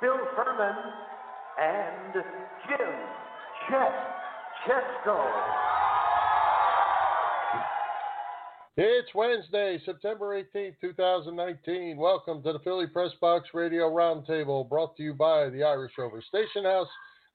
Bill Furman and Jim Chet Chesko. It's Wednesday, September 18th, 2019. Welcome to the Philly Press Box Radio Roundtable, brought to you by the Irish Rover Station House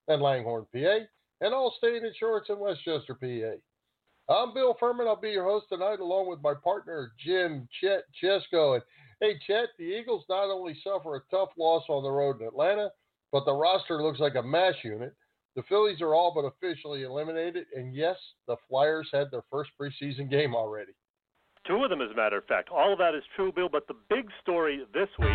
and Langhorne, PA, and Allstate Insurance in West Chester, PA. I'm Bill Furman. I'll be your host tonight, along with my partner, Jim Chet Chesko. And hey, Chet, the Eagles not only suffer a tough loss on the road in Atlanta, but the roster looks like a mash unit. The Phillies are all but officially eliminated, and yes, the Flyers had their first preseason game already. Two of them, as a matter of fact. All of that is true, Bill, but the big story this week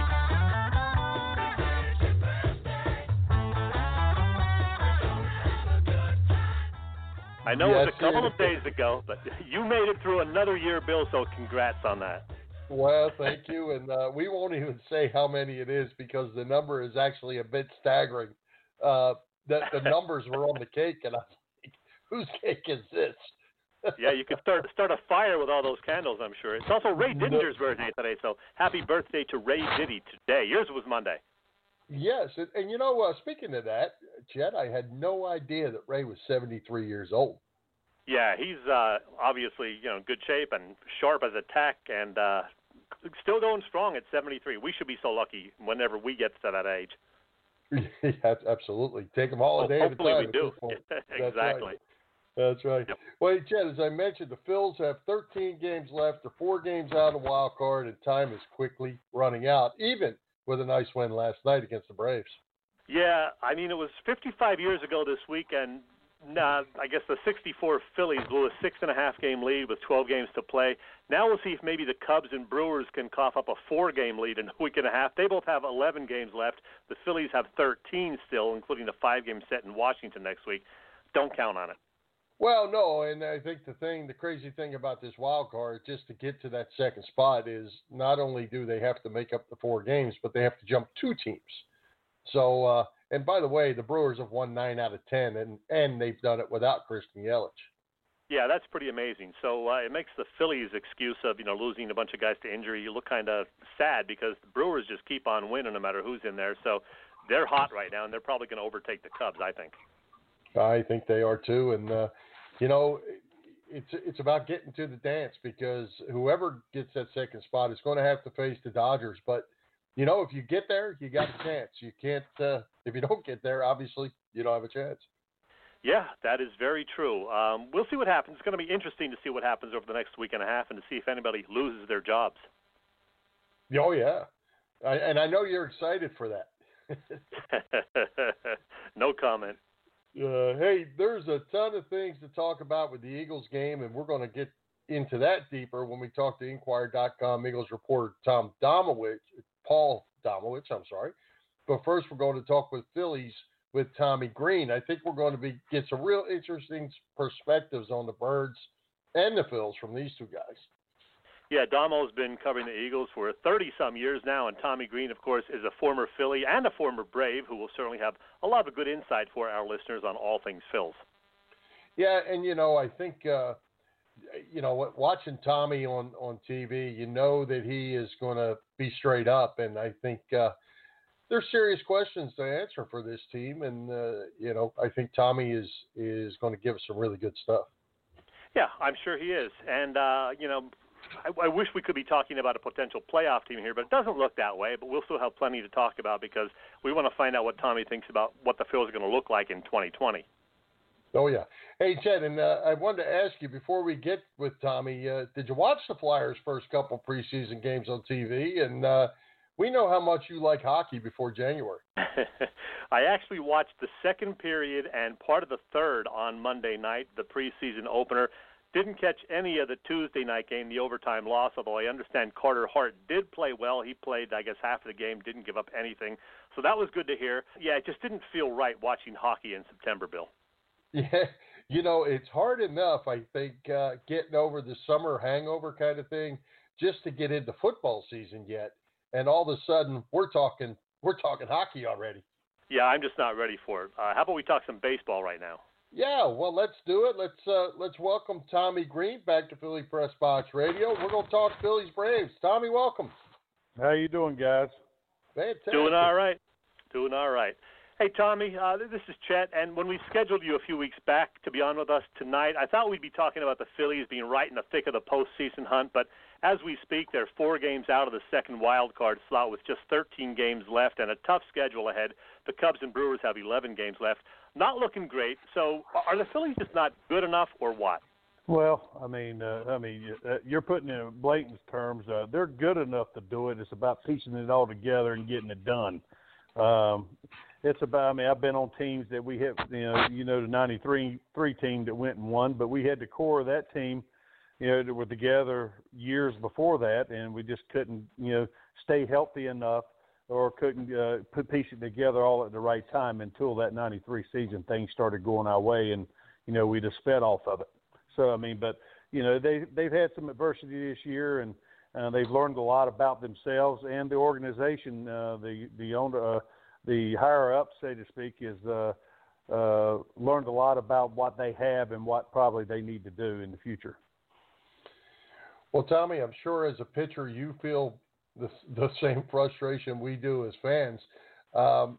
I know yes, it was a couple of days ago, but you made it through another year, Bill. So congrats on that. Well, thank you, and uh, we won't even say how many it is because the number is actually a bit staggering. Uh, the, the numbers were on the cake, and I was like, "Whose cake is this?" yeah, you could start start a fire with all those candles. I'm sure. It's also Ray Didinger's birthday today, so happy birthday to Ray Diddy today. Yours was Monday. Yes, and, and you know, uh, speaking of that, Chet, I had no idea that Ray was 73 years old. Yeah, he's uh, obviously you know in good shape and sharp as a tack, and uh, still going strong at 73. We should be so lucky whenever we get to that age. yeah, absolutely. Take them all a day well, time. Hopefully we do. exactly. Right. That's right. Yep. Well, Chet, as I mentioned, the Phils have 13 games left. They're four games out of wild card, and time is quickly running out. Even with a nice win last night against the Braves. Yeah, I mean it was 55 years ago this week, and nah, I guess the 64 Phillies blew a six and a half game lead with 12 games to play. Now we'll see if maybe the Cubs and Brewers can cough up a four game lead in a week and a half. They both have 11 games left. The Phillies have 13 still, including a five game set in Washington next week. Don't count on it. Well, no, and I think the thing, the crazy thing about this wild card, just to get to that second spot, is not only do they have to make up the four games, but they have to jump two teams. So, uh, and by the way, the Brewers have won nine out of ten, and and they've done it without Christian Yelich. Yeah, that's pretty amazing. So uh, it makes the Phillies' excuse of you know losing a bunch of guys to injury you look kind of sad because the Brewers just keep on winning no matter who's in there. So they're hot right now, and they're probably going to overtake the Cubs. I think. I think they are too, and uh, you know, it's it's about getting to the dance because whoever gets that second spot is going to have to face the Dodgers. But you know, if you get there, you got a chance. You can't uh, if you don't get there, obviously you don't have a chance. Yeah, that is very true. Um, we'll see what happens. It's going to be interesting to see what happens over the next week and a half and to see if anybody loses their jobs. Oh yeah, I, and I know you're excited for that. no comment. Uh, hey, there's a ton of things to talk about with the Eagles game, and we're going to get into that deeper when we talk to Inquirer.com Eagles reporter Tom Domowitch, Paul Domowitch, I'm sorry. But first, we're going to talk with Phillies with Tommy Greene. I think we're going to be get some real interesting perspectives on the Birds and the Phils from these two guys. Yeah, Damo's been covering the Eagles for 30 some years now, and Tommy Greene, of course, is a former Philly and a former Brave who will certainly have a lot of good insight for our listeners on all things Phils. Yeah, and you know, I think uh, you know, watching Tommy on on TV, you know that he is going to be straight up, and I think uh, there's serious questions to answer for this team, and uh, you know, I think Tommy is is going to give us some really good stuff. Yeah, I'm sure he is, and uh, you know, I, I wish we could be talking about a potential playoff team here, but it doesn't look that way. But we'll still have plenty to talk about because we want to find out what Tommy thinks about what the Phils are going to look like in 2020. Oh yeah. Hey Ted, and uh, I wanted to ask you before we get with Tommy, uh, did you watch the Flyers' first couple preseason games on TV? And uh, we know how much you like hockey before January. I actually watched the second period and part of the third on Monday night, the preseason opener. Didn't catch any of the Tuesday night game, the overtime loss, although I understand Carter Hart did play well. He played, I guess, half of the game, didn't give up anything. So that was good to hear. Yeah, it just didn't feel right watching hockey in September, Bill. Yeah, you know, it's hard enough, I think, uh, getting over the summer hangover kind of thing just to get into football season yet. And all of a sudden, we're talking we're talking hockey already. Yeah, I'm just not ready for it. Uh, how about we talk some baseball right now? Yeah, well, let's do it. Let's uh, let's welcome Tommy Greene back to Philly Press Box Radio. We're going to talk Phillies Braves. Tommy, welcome. How you doing, guys? Fantastic. Doing all right. Doing all right. Hey, Tommy, uh, this is Chet, and when we scheduled you a few weeks back to be on with us tonight, I thought we'd be talking about the Phillies being right in the thick of the postseason hunt, but as we speak, they're four games out of the second wild card slot with just 13 games left and a tough schedule ahead. The Cubs and Brewers have 11 games left. Not looking great. So, are the Phillies just not good enough, or what? Well, I mean, uh, I mean, uh, you're putting it in blatant terms. Uh, they're good enough to do it. It's about piecing it all together and getting it done. Um, it's about. I mean, I've been on teams that we hit. You know, you know the '93 three team that went and won, but we had the core of that team. You know, that were together years before that, and we just couldn't. You know, stay healthy enough or couldn't uh, put piece it together all at the right time until that '93 season. Things started going our way, and you know we just fed off of it. So I mean, but you know they they've had some adversity this year, and uh, they've learned a lot about themselves and the organization. Uh, the the owner. Uh, the higher up, so to speak, is uh, uh, learned a lot about what they have and what probably they need to do in the future. Well, Tommy, I'm sure as a pitcher you feel the, the same frustration we do as fans. Um,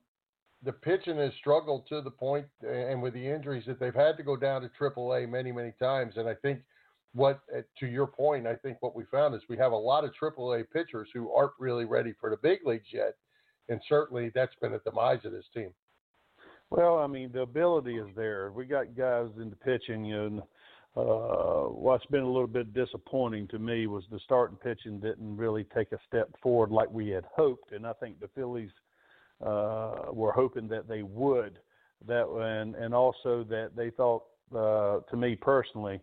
the pitching has struggled to the point, and with the injuries that they've had to go down to AAA many, many times. And I think what, to your point, I think what we found is we have a lot of AAA pitchers who aren't really ready for the big leagues yet and certainly that's been a demise of this team. Well, I mean, the ability is there. We got guys in the pitching, and, uh, what's been a little bit disappointing to me was the starting pitching didn't really take a step forward like we had hoped, and I think the Phillies uh, were hoping that they would. That and and also that they thought, uh, to me personally,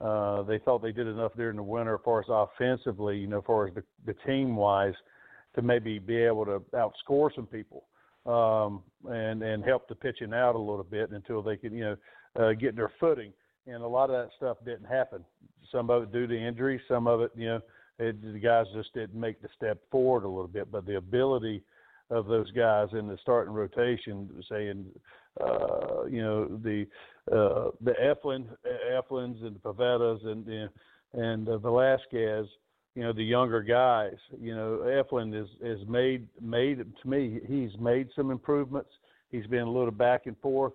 uh, they thought they did enough during the winter as far as offensively, you know, as far as the, the team wise to maybe be able to outscore some people um, and and help the pitching out a little bit until they could you know uh, get their footing. And a lot of that stuff didn't happen. Some of it due to injury, some of it you know it, the guys just didn't make the step forward a little bit. But the ability of those guys in the starting rotation, saying uh, you know the uh, the Eflin Eflins and the Pivettas and and, and uh, Velasquez you know the younger guys. You know, Eflin is is made made to me. He's made some improvements. He's been a little back and forth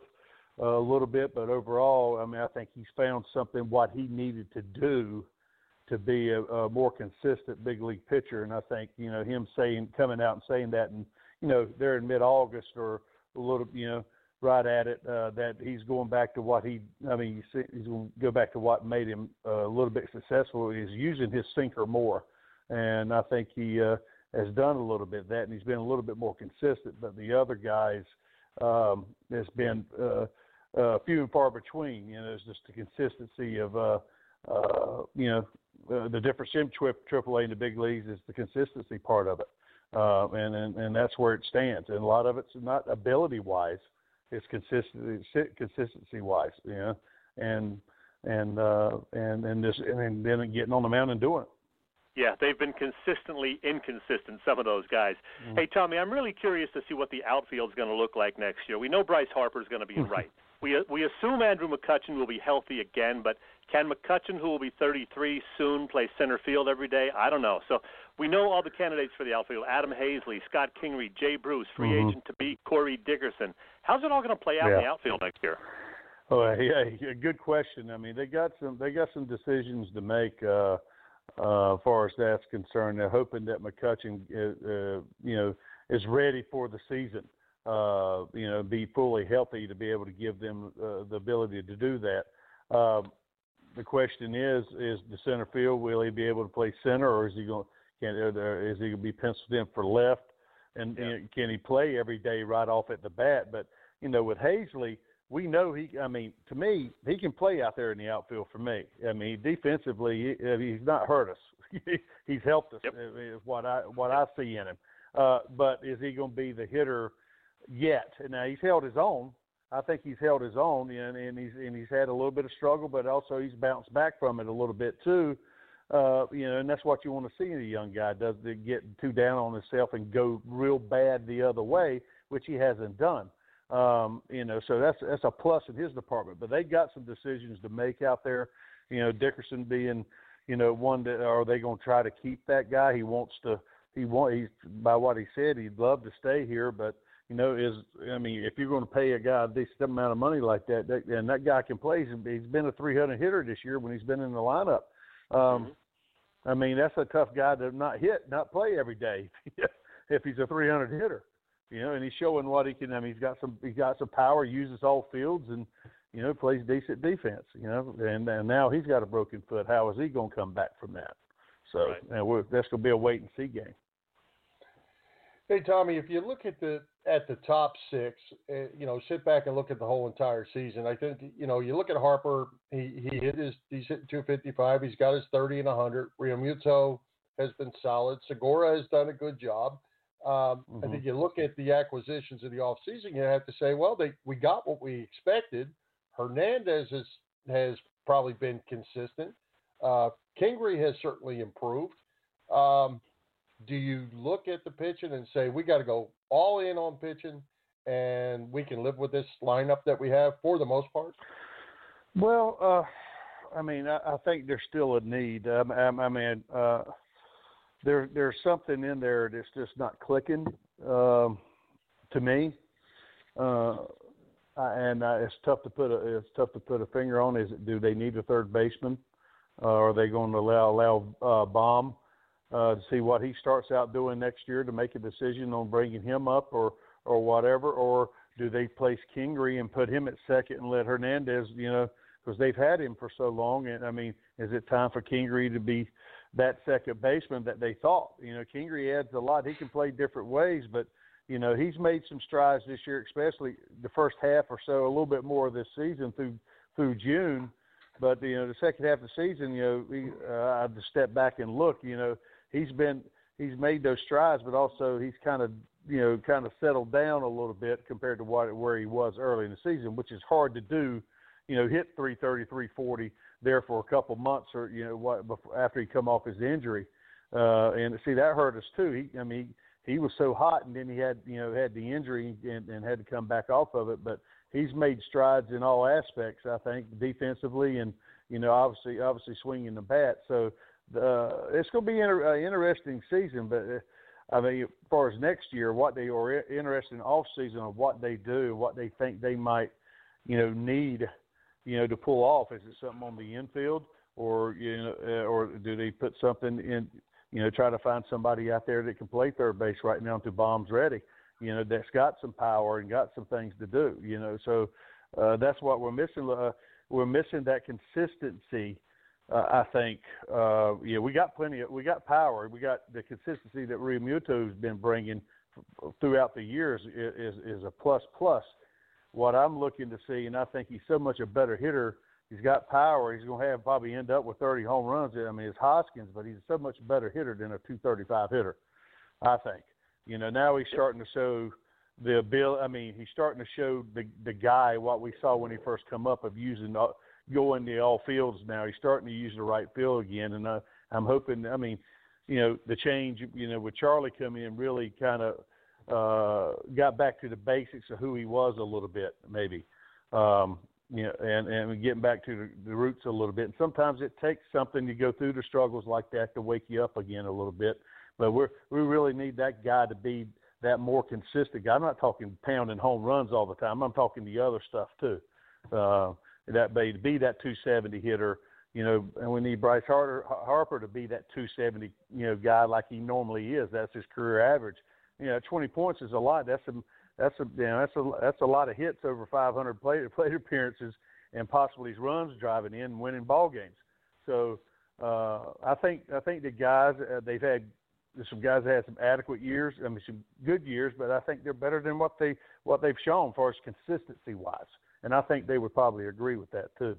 uh, a little bit, but overall, I mean, I think he's found something what he needed to do to be a, a more consistent big league pitcher. And I think you know him saying coming out and saying that, and you know they're in mid August or a little, you know, right at it uh, that he's going back to what he. I mean, he's going to go back to what made him uh, a little bit successful. Is using his sinker more, and I think he uh, has done a little bit of that, and he's been a little bit more consistent. But the other guys um, has been uh, uh, few and far between. You know, it's just the consistency of. Uh, uh, you know, uh, the difference in AAA and the big leagues is the consistency part of it. Uh, and, and and that's where it stands. And a lot of it's not ability wise, it's consistency consistency wise, you know, and and uh, and and this and then getting on the mound and doing it. Yeah, they've been consistently inconsistent. Some of those guys. Mm-hmm. Hey, Tommy, I'm really curious to see what the outfield is going to look like next year. We know Bryce Harper is going to be right. We we assume Andrew McCutchen will be healthy again, but can McCutchen, who will be 33 soon, play center field every day? I don't know. So we know all the candidates for the outfield: Adam Haseley, Scott Kingery, Jay Bruce, free mm-hmm. agent to be Corey Dickerson. How's it all going to play out yeah. in the outfield next year? Oh, yeah, good question. I mean, they got some they got some decisions to make uh, uh, as far as that's concerned. They're hoping that McCutchen, uh, uh, you know, is ready for the season. Uh, you know, be fully healthy to be able to give them uh, the ability to do that. Um, the question is: Is the center field will he be able to play center, or is he going? Can is he going to be penciled in for left? And yeah. you know, can he play every day right off at the bat? But you know, with Haseley, we know he. I mean, to me, he can play out there in the outfield for me. I mean, defensively, he, he's not hurt us. he's helped us. Yep. Is what I what I see in him. Uh, but is he going to be the hitter yet? Now he's held his own. I think he's held his own, and, and he's and he's had a little bit of struggle, but also he's bounced back from it a little bit too. Uh, you know, and that's what you want to see in a young guy. Does it get too down on himself and go real bad the other way, which he hasn't done. Um, you know, so that's that's a plus in his department. But they've got some decisions to make out there. You know, Dickerson being, you know, one that are they going to try to keep that guy? He wants to he want he's by what he said he'd love to stay here, but you know is I mean if you're going to pay a guy a decent amount of money like that, that and that guy can play, he's been a 300 hitter this year when he's been in the lineup. Um, mm-hmm. I mean that's a tough guy to not hit, not play every day if he's a 300 hitter. You know, and he's showing what he can. I mean, he's got some he's got some power, uses all fields, and you know plays decent defense. You know, and and now he's got a broken foot. How is he going to come back from that? So right. that's going to be a wait and see game. Hey Tommy, if you look at the at the top six, uh, you know, sit back and look at the whole entire season. I think you know you look at Harper. He he hit his he's hitting 255. He's got his 30 and 100. Realmuto has been solid. Segura has done a good job. Um, mm-hmm. I think you look at the acquisitions of the offseason, you have to say, well, they we got what we expected. Hernandez has has probably been consistent. Uh, Kingery has certainly improved. Um, do you look at the pitching and say we got to go all in on pitching, and we can live with this lineup that we have for the most part? Well, uh, I mean, I, I, think there's still a need. Um, I, I mean, uh, there there's something in there that's just not clicking um, to me. Uh, and it's tough to put a it's tough to put a finger on. Is it do they need a third baseman? Uh, are they going to allow allow uh, Bohm uh, to see what he starts out doing next year to make a decision on bringing him up or or whatever? Or do they place Kingery and put him at second and let Hernandez? You know, because they've had him for so long. And I mean, is it time for Kingery to be that second baseman that they thought. You know, Kingery adds a lot. He can play different ways, but you know he's made some strides this year, especially the first half or so, a little bit more this season through through June. But you know the second half of the season, you know, he, uh, I had to step back and look. You know, he's been he's made those strides, but also he's kind of you know kind of settled down a little bit compared to what where he was early in the season, which is hard to do. You know, hit 330, 340 there for a couple months or you know what before, after he come off his injury. Uh, and see that hurt us too. He, I mean, he, was so hot, and then he had you know had the injury and, and had to come back off of it. But he's made strides in all aspects. I think defensively and you know obviously obviously swinging the bat. So uh, it's going to be an inter- interesting season. But uh, I mean, as far as next year, what they are interested in off season of what they do, what they think they might you know need you know, to pull off? Is it something on the infield, or you know, uh, or do they put something in? You know, try to find somebody out there that can play third base right now until Bohm's ready. You know, that's got some power and got some things to do. You know, so uh, that's what we're missing. Uh, we're missing that consistency. Uh, I think, uh, yeah, we got plenty of, we got power. We got the consistency that Realmuto's been bringing throughout the years is, is, is a plus plus what I'm looking to see, and I think he's so much a better hitter. He's got power. He's going to have probably end up with 30 home runs. I mean, it's Hoskins, but he's so much better hitter than a 235 hitter. I think. You know, now he's starting to show the ability. I mean, he's starting to show the the guy what we saw when he first come up of using going to all fields. Now he's starting to use the right field again, and uh, I'm hoping. I mean, you know, the change. You know, with Charlie coming in, really kind of uh, got back to the basics of who he was a little bit, maybe. Um, you know, and and getting back to the, the roots a little bit. And sometimes it takes something to go through the struggles like that to wake you up again a little bit. But we're we really need that guy to be that more consistent guy. I'm not talking pounding home runs all the time. I'm talking the other stuff too. Uh, that be to be that 270 hitter, you know, and we need Bryce Harper, Harper to be that 270, you know, guy like he normally is. That's his career average you know, 20 points is a lot. That's a that's a you know, that's a that's a lot of hits over 500 plate plate appearances and possibly runs driving in winning ball games. So uh, I think I think the guys uh, they've had there's some guys that had some adequate years. I mean, some good years, but I think they're better than what they what they've shown as far as consistency wise. And I think they would probably agree with that too.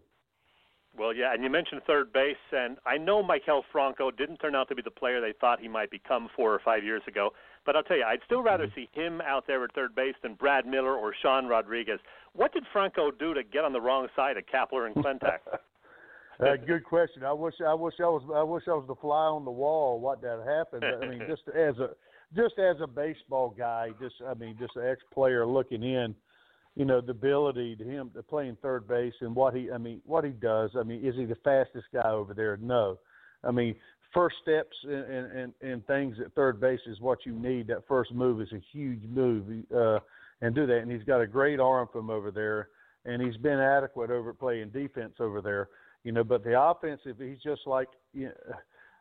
Well, yeah, and you mentioned third base, and I know Maikel Franco didn't turn out to be the player they thought he might become four or five years ago. But I'll tell you, I'd still rather mm-hmm. see him out there at third base than Brad Miller or Sean Rodriguez. What did Franco do to get on the wrong side of Kapler and Klentak? uh, good question. I wish I wish I was I wish I was the fly on the wall. What that happened? I mean, just as a just as a baseball guy, just I mean, just an ex player looking in, you know, the ability to him to playing third base and what he I mean, what he does. I mean, is he the fastest guy over there? No. I mean, first steps and, and, and things at third base is what you need. That first move is a huge move, uh, and do that. And he's got a great arm from over there, and he's been adequate over playing defense over there. You know, but the offensive, he's just like you know,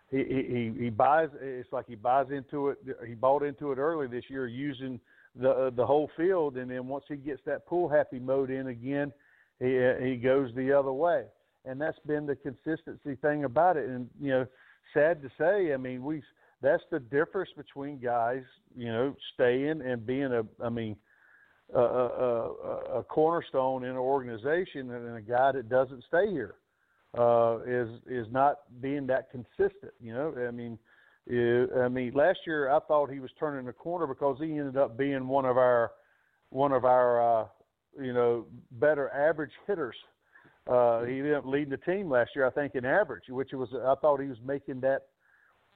he he he buys. It's like he buys into it. He bought into it early this year, using the uh, the whole field, and then once he gets that pull happy mode in again, he he goes the other way, and that's been the consistency thing about it. And you know, sad to say, I mean, we that's the difference between guys, you know, staying and being a, I mean, a, a, a cornerstone in an organization and a guy that doesn't stay here uh, is is not being that consistent. You know, I mean, I mean, last year I thought he was turning the corner because he ended up being one of our one of our uh, you know better average hitters. Uh, he ended up leading the team last year, I think, in average, which was I thought he was making that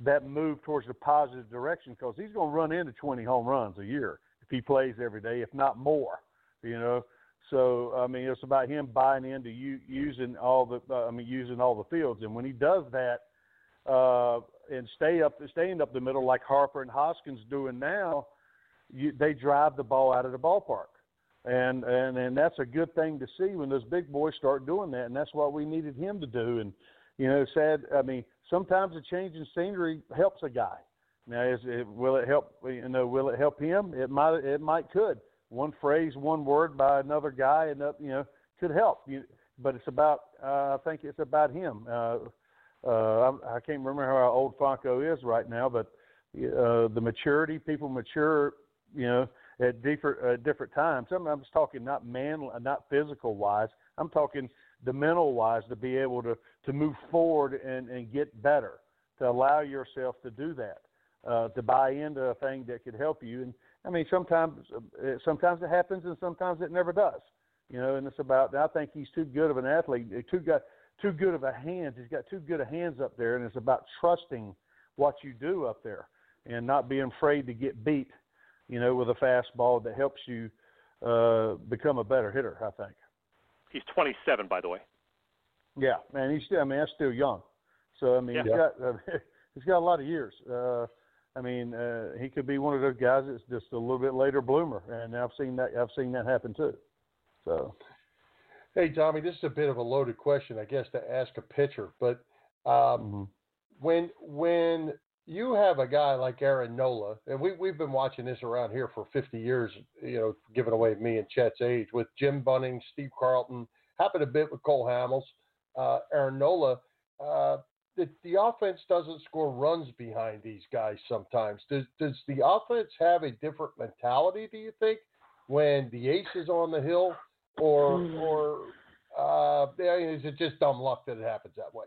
that move towards the positive direction because he's going to run into 20 home runs a year if he plays every day, if not more. You know, so I mean, it's about him buying into you using all the uh, I mean using all the fields, and when he does that uh, and stay up staying up the middle like Harper and Hoskins doing now, you, they drive the ball out of the ballpark, and and and that's a good thing to see when those big boys start doing that, and that's what we needed him to do. And you know, sad. I mean, sometimes a change in scenery helps a guy. Now, is it, will it help? You know, will it help him? It might. It might could one phrase, one word by another guy, and you know could help. You, but it's about uh, I think it's about him. Uh, uh, I, I can't remember how old Franco is right now, but uh, the maturity people mature, you know, at different uh, different times. I'm, I'm just talking not man, not physical wise. I'm talking the mental wise to be able to to move forward and and get better, to allow yourself to do that, uh, to buy into a thing that could help you. And I mean, sometimes uh, sometimes it happens, and sometimes it never does. You know, and it's about. I think he's too good of an athlete, uh, too got too good of a hands. He's got too good of hands up there, and it's about trusting what you do up there and not being afraid to get beat. You know, with a fastball that helps you uh, become a better hitter. I think. He's 27, by the way. Yeah, man. He's still. I mean, that's still young. So I mean, yeah. he's got uh, he's got a lot of years. Uh, I mean, uh, he could be one of those guys that's just a little bit later bloomer, and I've seen that. I've seen that happen too. So, hey, Tommy, this is a bit of a loaded question, I guess, to ask a pitcher. But um, mm-hmm. when when you have a guy like Aaron Nola, and we we've been watching this around here for 50 years, you know, giving away me and Chet's age with Jim Bunning, Steve Carlton, happened a bit with Cole Hamels, uh, Aaron Nola. Uh, the, the offense doesn't score runs behind these guys sometimes. Does does the offense have a different mentality? Do you think when the ace is on the hill, or hmm. or uh, is it just dumb luck that it happens that way?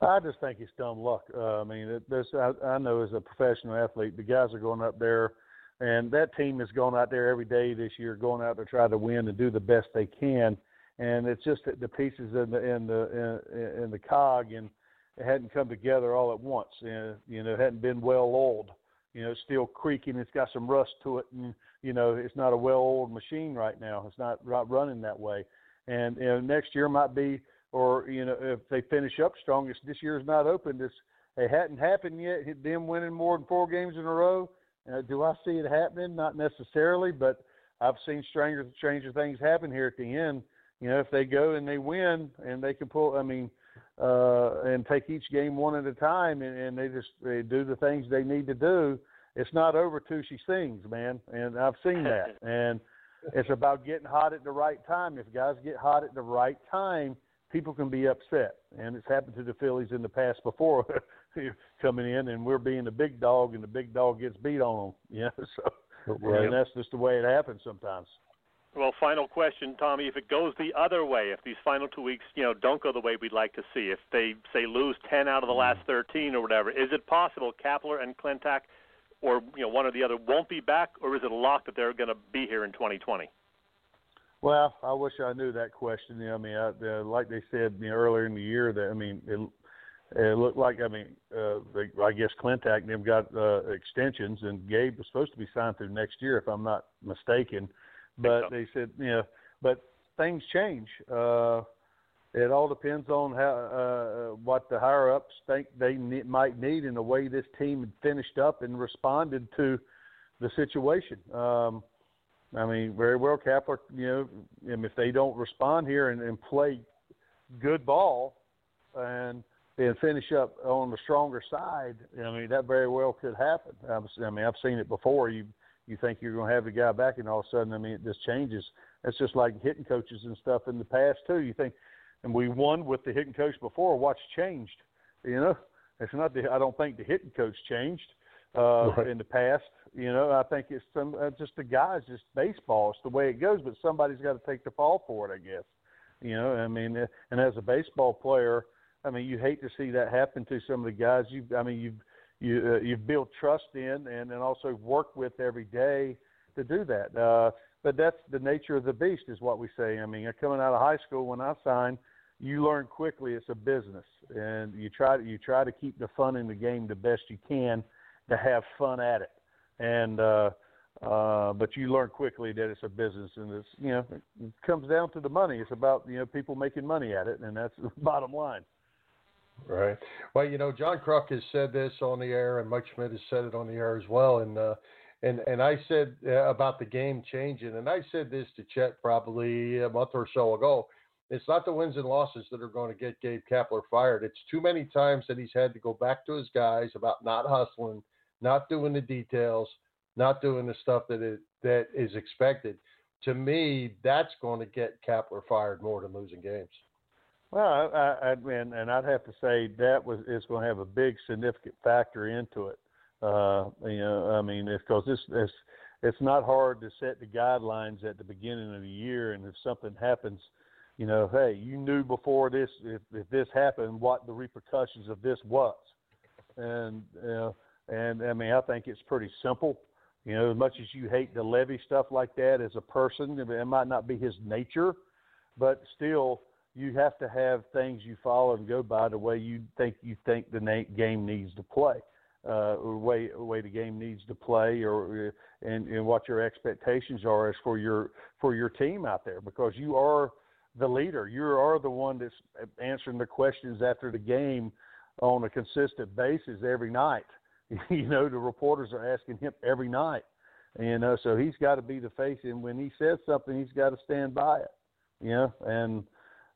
I just think it's dumb luck. Uh, I mean, it, there's I, I know as a professional athlete, the guys are going up there, and that team is going out there every day this year, going out to try to win and do the best they can. And it's just that the pieces in the in the in, in the cog and it hadn't come together all at once. And, you know, it hadn't been well oiled. You know, it's still creaking. It's got some rust to it, and you know, it's not a well-oiled machine right now. It's not, running that way. And you know, next year might be, or you know, if they finish up strong, this, this year's not open. This it hadn't happened yet. Them winning more than four games in a row. Uh, do I see it happening? Not necessarily, but I've seen stranger stranger things happen here at the end. You know, if they go and they win and they can pull, I mean, uh, and take each game one at a time, and, and they just they do the things they need to do. It's not over till she sings, man, and I've seen that. and it's about getting hot at the right time. If guys get hot at the right time, people can be upset, and it's happened to the Phillies in the past before, coming in and we're being the big dog, and the big dog gets beat on them. Yeah, so right. and that's just the way it happens sometimes. Well, final question, Tommy. If it goes the other way, if these final two weeks, you know, don't go the way we'd like to see, if they say lose ten out of the last mm. thirteen or whatever, is it possible Kapler and Klentak, or you know, one or the other, won't be back, or is it a lock that they're going to be here in 2020? Well, I wish I knew that question. You know, I mean, I, uh, like they said you know, earlier in the year, that I mean, it, it looked like I mean, uh, they, I guess Klentak and them got uh, extensions, and Gabe was supposed to be signed through next year, if I'm not mistaken. But so. they said, you know, but things change. Uh, it all depends on how uh, what the higher ups think they ne- might need and the way this team finished up and responded to the situation. Um, I mean, very well, Kapler. You know, and if they don't respond here and, and play good ball and and finish up on the stronger side, I mean, that very well could happen. I mean, I've seen it before. You you think you're going to have the guy back, and all of a sudden, I mean, it just changes. It's just like hitting coaches and stuff in the past too. You think, and we won with the hitting coach before. What's changed? You know, it's not the. I don't think the hitting coach changed uh, right. in the past. You know, I think it's some uh, just the guys, just baseball. It's the way it goes, but somebody's got to take the fall for it, I guess. You know, I mean, uh, and as a baseball player, I mean, you hate to see that happen to some of the guys. You, I mean, you've you uh, you've built trust in and and also worked with every day to do that. Uh, but that's the nature of the beast, is what we say. I mean, coming out of high school, when I signed, you learn quickly it's a business, and you try to you try to keep the fun in the game the best you can to have fun at it. And uh, uh, but you learn quickly that it's a business, and it's you know it comes down to the money. It's about you know people making money at it, and that's the bottom line. Right. Well, you know, John Kruk has said this on the air, and Mike Schmidt has said it on the air as well. And uh, and and I said uh, about the game changing, and I said this to Chet probably a month or so ago. It's not the wins and losses that are going to get Gabe Kapler fired. It's too many times that he's had to go back to his guys about not hustling, not doing the details, not doing the stuff that is, that is expected. To me, that's going to get Kapler fired more than losing games. Well, I, I, and, and I'd have to say that was is going to have a big significant factor into it. Uh, you know, I mean, it's because this, this it's not hard to set the guidelines at the beginning of the year, and if something happens, you know, hey, you knew before this if, if this happened what the repercussions of this was, and know, and I mean, I think it's pretty simple. You know, as much as you hate to levy stuff like that as a person, it might not be his nature, but still you have to have things you follow and go by the way you think you think the na- game needs to play, uh, or way way the game needs to play, or uh, and, and what your expectations are as for your for your team out there because you are the leader. You are the one that's answering the questions after the game on a consistent basis every night. you know, the reporters are asking him every night. And uh, so he's got to be the face, and when he says something, he's got to stand by it. You know, and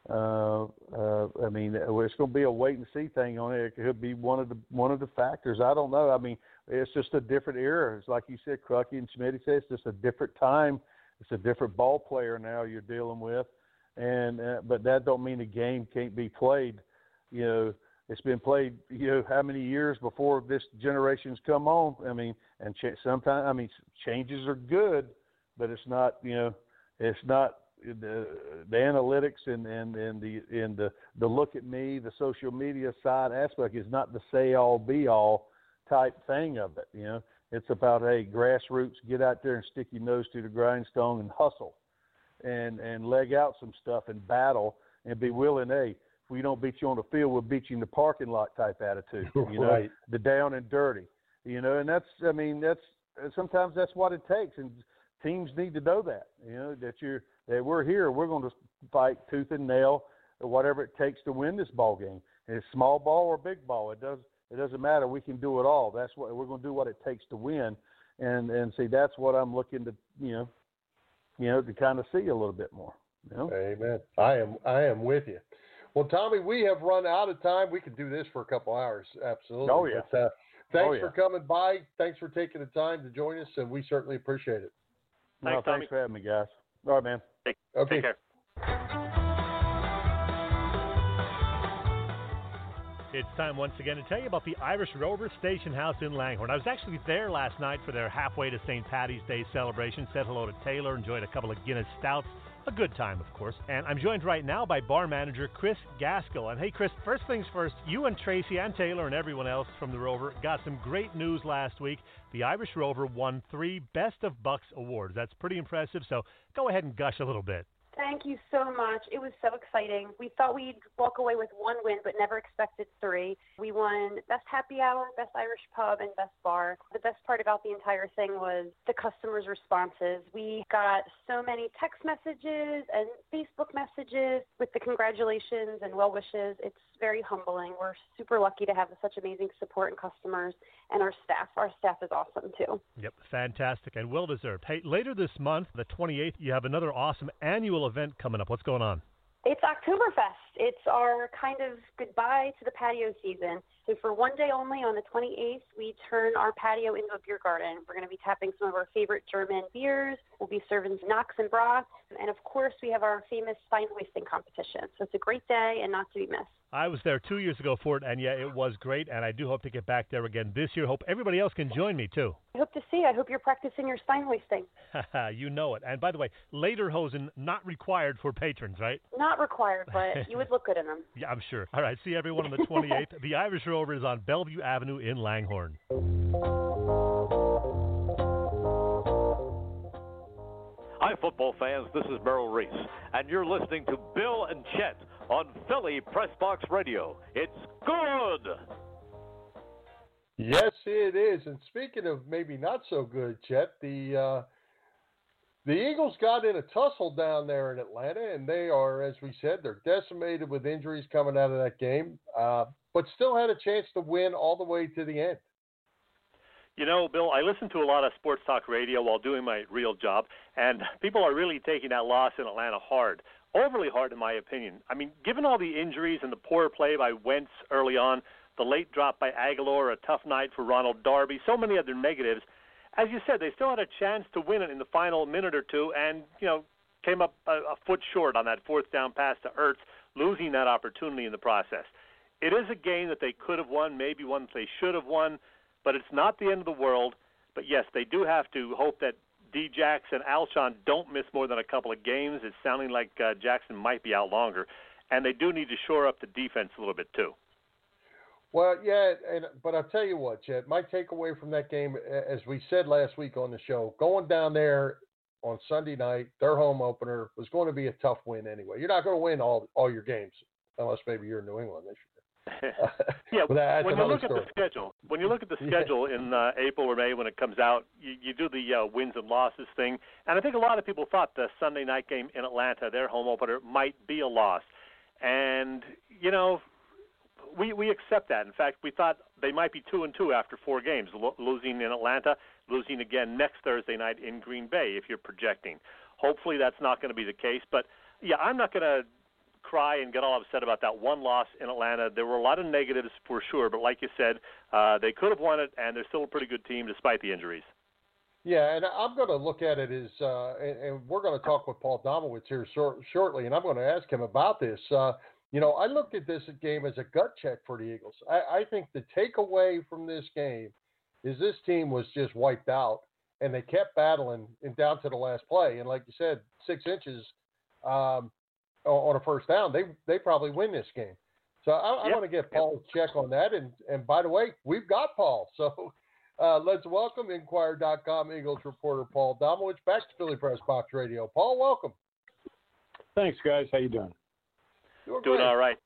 uh, uh, I mean, it's going to be a wait and see thing on it. It could be one of the one of the factors. I don't know. I mean, it's just a different era. It's like you said, Crucky and Schmidt said, it's just a different time. It's a different ball player now you're dealing with, and uh, but that don't mean the game can't be played. You know, it's been played. You know, how many years before this generation's come on? I mean, and ch- sometimes I mean, changes are good, but it's not. You know, it's not the the analytics and and and the and the the look at me, the social media side aspect is not the say all be all type thing of it. You know, it's about hey grassroots, get out there and stick your nose to the grindstone and hustle, and and leg out some stuff and battle and be willing. Hey, if we don't beat you on the field, we'll beat you in the parking lot type attitude. You know, right. the down and dirty. You know, and that's I mean that's sometimes that's what it takes, and teams need to know that. You know that you're that we're here. We're going to fight tooth and nail, whatever it takes to win this ball game. And it's small ball or big ball. It does. It doesn't matter. We can do it all. That's what we're going to do. What it takes to win, and and see that's what I'm looking to you know, you know to kind of see a little bit more. You know? Amen. I am I am with you. Well, Tommy, we have run out of time. We could do this for a couple hours. Absolutely. Oh yeah. But, uh, thanks oh, yeah. for coming by. Thanks for taking the time to join us, and we certainly appreciate it. No, Thanks, thanks for having me, guys. All right, man. Take, Okay. take care. It's time once again to tell you about the Irish Rover Station House in Langhorne. I was actually there last night for their halfway to St. Patty's Day celebration. Said hello to Taylor, enjoyed a couple of Guinness stouts. A good time, of course. And I'm joined right now by bar manager Chris Gaskell. And hey, Chris, first things first, you and Tracy and Taylor and everyone else from the Rover got some great news last week. The Irish Rover won three Best of Bucks awards. That's pretty impressive, so go ahead and gush a little bit. Thank you so much. It was so exciting. We thought we'd walk away with one win, but never expected three. We won Best Happy Hour, Best Irish Pub, and Best Bar. The best part about the entire thing was the customers' responses. We got so many text messages and Facebook messages with the congratulations and well wishes. It's very humbling. We're super lucky to have such amazing support and customers, and our staff. Our staff is awesome too. Yep, fantastic and well deserved. Hey, later this month, the 28th, you have another awesome annual event coming up. What's going on? It's Oktoberfest. It's our kind of goodbye to the patio season. So for one day only on the 28th, we turn our patio into a beer garden. We're going to be tapping some of our favorite German beers. We'll be serving Knox and broths. And of course, we have our famous stein hoisting competition. So it's a great day and not to be missed. I was there two years ago for it, and yeah, it was great. And I do hope to get back there again this year. Hope everybody else can join me too. I hope to see. I hope you're practicing your stein hoisting. you know it. And by the way, lederhosen not required for patrons, right? Not required, but you would look good in them. Yeah, I'm sure. All right, see everyone on the 28th. the Irish Rover is on Bellevue Avenue in Langhorne. Hi, football fans. This is Merrill Reese, and you're listening to Bill and Chet on Philly Press Box Radio. It's good. Yes, it is. And speaking of maybe not so good, Chet, the uh, the Eagles got in a tussle down there in Atlanta, and they are, as we said, they're decimated with injuries coming out of that game, uh, but still had a chance to win all the way to the end. You know, Bill, I listen to a lot of sports talk radio while doing my real job, and people are really taking that loss in Atlanta hard overly hard, in my opinion. I mean, given all the injuries and the poor play by Wentz early on, the late drop by Agholor, a tough night for Ronald Darby, so many other negatives. As you said, they still had a chance to win it in the final minute or two, and you know came up a, a foot short on that fourth down pass to Ertz, losing that opportunity in the process. It is a game that they could have won, maybe one they should have won, but it's not the end of the world. But yes, they do have to hope that D. Jackson, Alshon don't miss more than a couple of games. It's sounding like uh, Jackson might be out longer, and they do need to shore up the defense a little bit too. Well, yeah, and but I'll tell you what, Chet. My takeaway from that game, as we said last week on the show, going down there on Sunday night, their home opener was going to be a tough win anyway. You're not going to win all all your games unless maybe you're in New England this year. yeah, when you look story. at the schedule, when you look at the schedule yeah. in uh, April or May when it comes out, you, you do the uh, wins and losses thing, and I think a lot of people thought the Sunday night game in Atlanta, their home opener, might be a loss, and you know, we we accept that. In fact, we thought they might be two and two after four games, lo- losing in Atlanta, losing again next Thursday night in Green Bay. If you're projecting, hopefully that's not going to be the case, but yeah, I'm not going to cry and get all upset about that one loss in Atlanta. There were a lot of negatives for sure, but like you said, uh, they could have won it, and they're still a pretty good team despite the injuries. Yeah, and I'm going to look at it as, uh, and, and, we're going to talk with Paul Domowitch here short, shortly, and I'm going to ask him about this. Uh, you know, I looked at this game as a gut check for the Eagles. I, I think the takeaway from this game is this team was just wiped out, and they kept battling and down to the last play. And like you said, six inches um, on a first down, they they probably win this game. So I, I want to get Paul's yep. check on that. And and by the way, we've got Paul. So uh, let's welcome Inquirer.com Eagles reporter Paul Domowitch back to Philly Press Box Radio. Paul, welcome. Thanks, guys. How you doing? Doing, all right.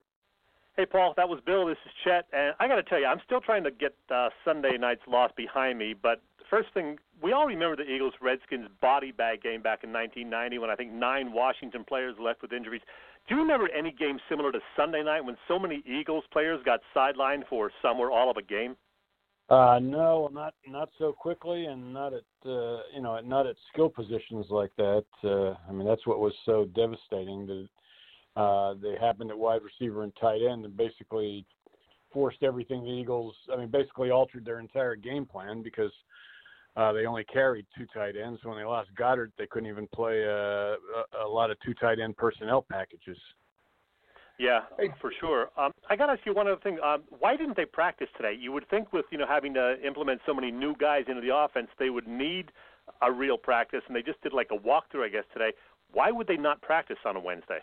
Hey, Paul, that was Bill. This is Chet, and I got to tell you, I'm still trying to get uh, Sunday night's loss behind me. But first thing, we all remember the Eagles Redskins body bag game back in 1990 when I think nine Washington players left with injuries. Do you remember any game similar to Sunday night when so many Eagles players got sidelined for some or all of a game? Uh, no, not not so quickly, and not at uh, you know not at skill positions like that. Uh, I mean, that's what was so devastating. That uh, they happened at wide receiver and tight end, and basically forced everything the Eagles. I mean, basically altered their entire game plan because uh, they only carried two tight ends. When they lost Goedert, they couldn't even play a, a, a lot of two tight end personnel packages. Yeah, for sure. Um, I got to ask you one other thing. Um, why didn't they practice today? You would think with you know having to implement so many new guys into the offense, they would need a real practice, and they just did like a walkthrough, I guess, today. Why would they not practice on a Wednesday?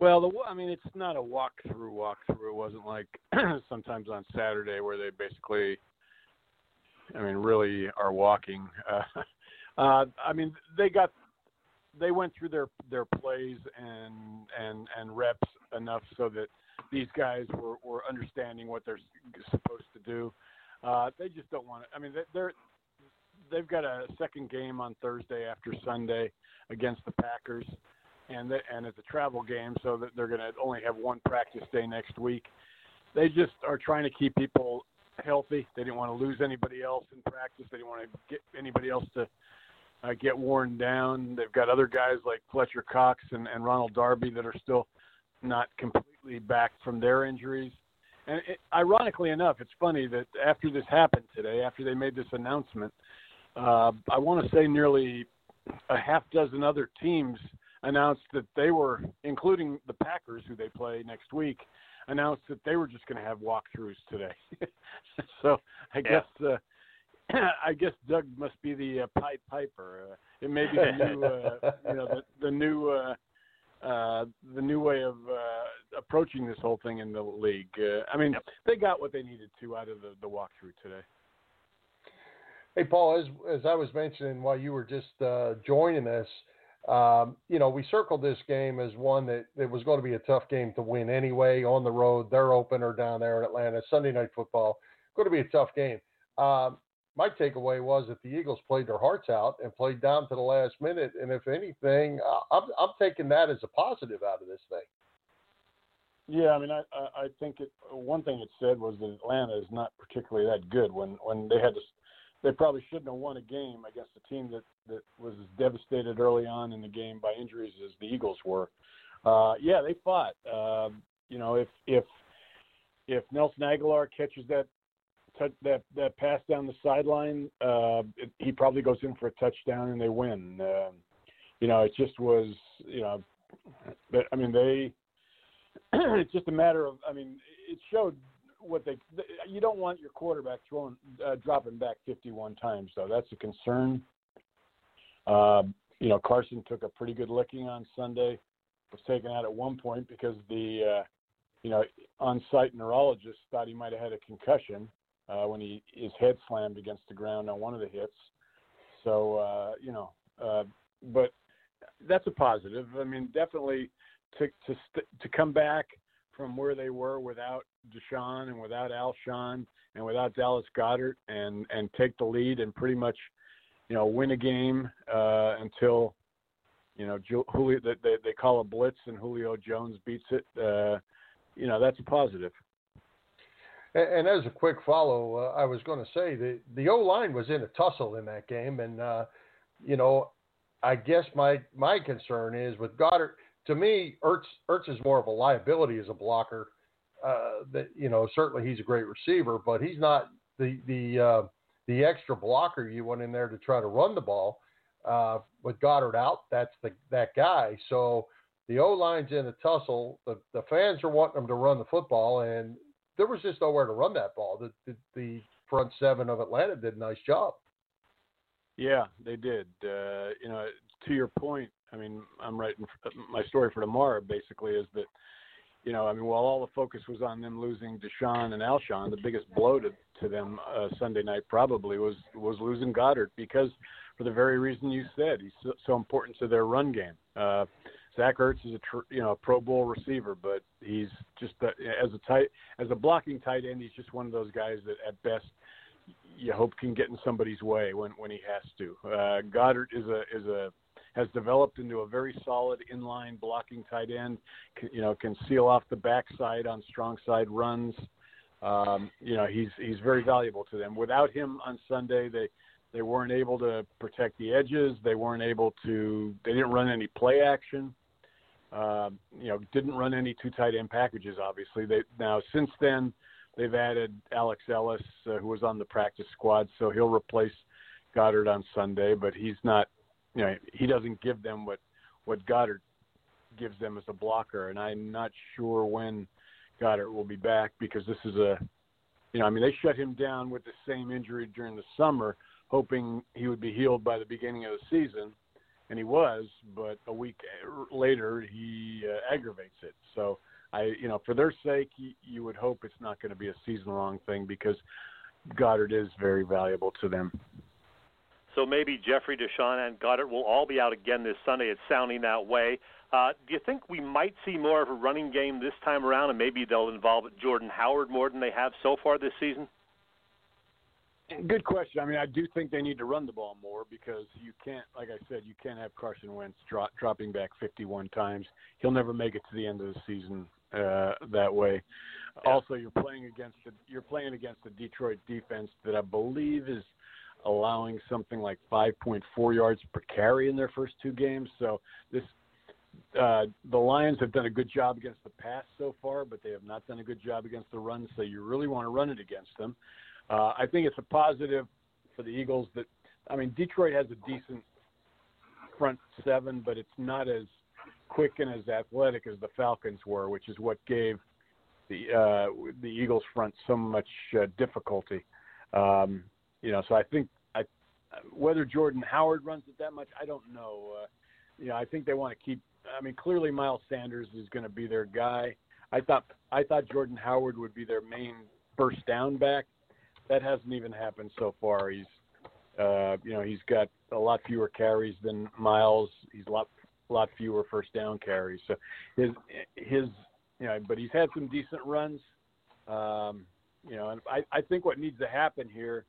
Well, the, I mean, it's not a walkthrough. Walkthrough. It wasn't like sometimes on Saturday where they basically I mean, really are walking. Uh, uh, I mean, they got they went through their their plays and and and reps enough so that these guys were were understanding what they're supposed to do. Uh, they just don't want to. I mean, they're they've got a second game on Thursday after Sunday against the Packers, and they, and it's a travel game, so that they're going to only have one practice day next week. They just are trying to keep people healthy. They didn't want to lose anybody else in practice. They didn't want to get anybody else to uh, get worn down. They've got other guys like Fletcher Cox and, and Ronald Darby that are still not completely back from their injuries. And it, ironically enough, it's funny that after this happened today, after they made this announcement, uh, I want to say nearly a half dozen other teams announced that they were, including the Packers, who they play next week, announced that they were just going to have walkthroughs today. so I yeah. guess uh, I guess Doug must be the uh, Pied Piper. Uh, it may be the new, uh, you know, the, the new, uh, uh, the new way of uh, approaching this whole thing in the league. Uh, I mean, yep. they got what they needed to out of the, the walkthrough today. Hey, Paul, as as I was mentioning while you were just uh, joining us, um, you know, we circled this game as one that it was going to be a tough game to win anyway on the road. Their opener down there in Atlanta, Sunday night football, going to be a tough game. Um, my takeaway was that the Eagles played their hearts out and played down to the last minute. And if anything, I'm, I'm taking that as a positive out of this thing. Yeah, I mean, I I think it, one thing it said was that Atlanta is not particularly that good. When when they had to, they probably shouldn't have won a game against a team that that was as devastated early on in the game by injuries as the Eagles were. Uh, yeah, they fought. Uh, you know, if if if Nelson Agholor catches that that that pass down the sideline, uh, it, he probably goes in for a touchdown and they win. Uh, you know, it just was, you know, but I mean they. it's just a matter of, I mean, it showed what they. You don't want your quarterback throwing, uh, dropping back 51 times, though. That's a concern. Uh, you know, Carson took a pretty good licking on Sunday. Was taken out at one point because the, uh, you know, on-site neurologist thought he might have had a concussion uh, when he his head slammed against the ground on one of the hits. So uh, you know, uh, but that's a positive. I mean, definitely to to st- to come back from where they were without DeSean and without Alshon and without Dallas Goedert and and take the lead and pretty much you know win a game uh, until you know Julio they they call a blitz and Julio Jones beats it. Uh, you know that's a positive. And, as a quick follow, uh, I was going to say the the O line was in a tussle in that game, and uh, you know, I guess my my concern is with Goedert. To me, Ertz Ertz is more of a liability as a blocker. Uh, that you know, certainly he's a great receiver, but he's not the the uh, the extra blocker you want in there to try to run the ball. Uh, with Goedert out, that's the that guy. So the O line's in a tussle. The the fans are wanting them to run the football, and there was just nowhere to run that ball. The, the, the front seven of Atlanta did a nice job. Yeah, they did. Uh, you know, to your point, I mean, I'm writing my story for tomorrow. Basically, is that you know, I mean, while all the focus was on them losing DeSean and Alshon, the biggest blow to, to them uh, Sunday night probably was was losing Goedert because for the very reason you said, he's so, so important to their run game. Uh, Zach Ertz is a tr- you know a Pro Bowl receiver, but he's just a, as a tight as a blocking tight end. He's just one of those guys that at best you hope can get in somebody's way when when he has to. Uh, Goedert is a is a has developed into a very solid inline blocking tight end. You know, can seal off the backside on strong side runs. Um, you know, he's he's very valuable to them. Without him on Sunday, they they weren't able to protect the edges. They weren't able to. They didn't run any play action. Uh, you know, didn't run any two tight end packages. Obviously, they now since then they've added Alex Ellis, uh, who was on the practice squad, so he'll replace Goedert on Sunday. But he's not, you know, he doesn't give them what what Goedert gives them as a blocker, and I'm not sure when Goedert will be back because this is a, you know, I mean they shut him down with the same injury during the summer, hoping he would be healed by the beginning of the season and he was, but a week later he uh, aggravates it. So I, you know, for their sake, you, you would hope it's not going to be a season-long thing because Goedert is very valuable to them. So maybe Jeffery DeSean and Goedert will all be out again this Sunday. It's sounding that way. Uh, do you think we might see more of a running game this time around, and maybe they'll involve Jordan Howard more than they have so far this season? Good question. I mean, I do think they need to run the ball more because you can't, like I said, you can't have Carson Wentz drop, dropping back 51 times. He'll never make it to the end of the season uh, that way. Yeah. Also, you're playing against the, you're playing against the Detroit defense that I believe is allowing something like 5.4 yards per carry in their first two games. So this uh, the Lions have done a good job against the pass so far, but they have not done a good job against the run. So you really want to run it against them. Uh, I think it's a positive for the Eagles that I mean Detroit has a decent front seven, but it's not as quick and as athletic as the Falcons were, which is what gave the uh, the Eagles front so much uh, difficulty. Um, you know, so I think I, whether Jordan Howard runs it that much, I don't know. Uh, you know, I think they want to keep. I mean, clearly Miles Sanders is going to be their guy. I thought I thought Jordan Howard would be their main first down back. That hasn't even happened so far. He's, uh, you know, he's got a lot fewer carries than Miles. He's a lot lot fewer first down carries. So his his you know, but he's had some decent runs. Um, you know, and I, I think what needs to happen here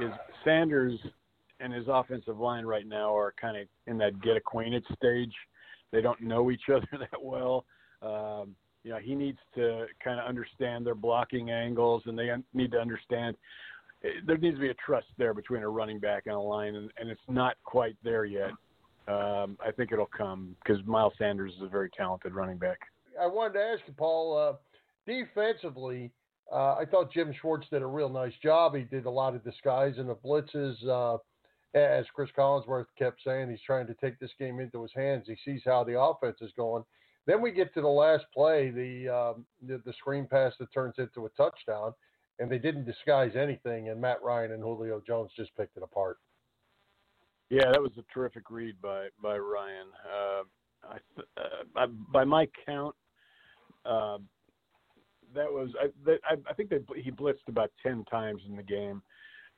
is Sanders and his offensive line right now are kind of in that get acquainted stage. They don't know each other that well. Um, you know, he needs to kind of understand their blocking angles, and they need to understand eh, there needs to be a trust there between a running back and a line, and, and it's not quite there yet. Um, I think it'll come because Miles Sanders is a very talented running back. I wanted to ask you, Paul, uh, defensively, uh, I thought Jim Schwartz did a real nice job. He did a lot of disguise in the blitzes. Uh, as Cris Collinsworth kept saying, he's trying to take this game into his hands. He sees how the offense is going. Then we get to the last play, the, um, the the screen pass that turns into a touchdown, and they didn't disguise anything. And Matt Ryan and Julio Jones just picked it apart. Yeah, that was a terrific read by by Ryan. Uh, I, uh, by my count, uh, that was I, I, I think that he blitzed about ten times in the game.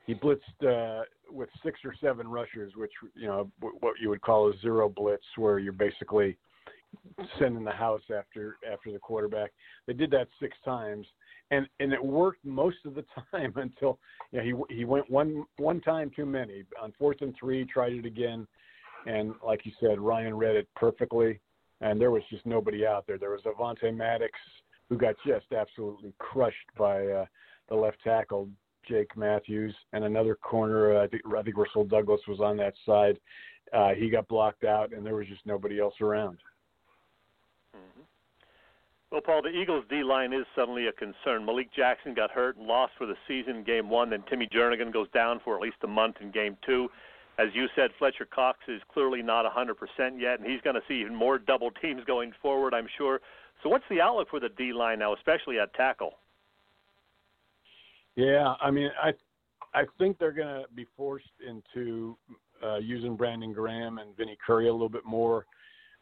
He blitzed uh, with six or seven rushers, which you know what you would call a zero blitz, where you're basically sending the house after after the quarterback. They did that six times, and and it worked most of the time until you know, he he went one one time too many on fourth and three. Tried it again, and like you said, Ryan read it perfectly, and there was just nobody out there. There was Avonte Maddox who got just absolutely crushed by uh, the left tackle Jake Matthews, and another corner. Uh, I think I think Rasul Douglas was on that side. Uh, he got blocked out, and there was just nobody else around. Mm-hmm. Well, Paul, the Eagles' D line is suddenly a concern. Malik Jackson got hurt and lost for the season Game One. Then Timmy Jernigan goes down for at least a month in Game Two. As you said, Fletcher Cox is clearly not 100% yet, and he's going to see even more double teams going forward, I'm sure. So, what's the outlook for the D line now, especially at tackle? Yeah, I mean, I I think they're going to be forced into uh, using Brandon Graham and Vinny Curry a little bit more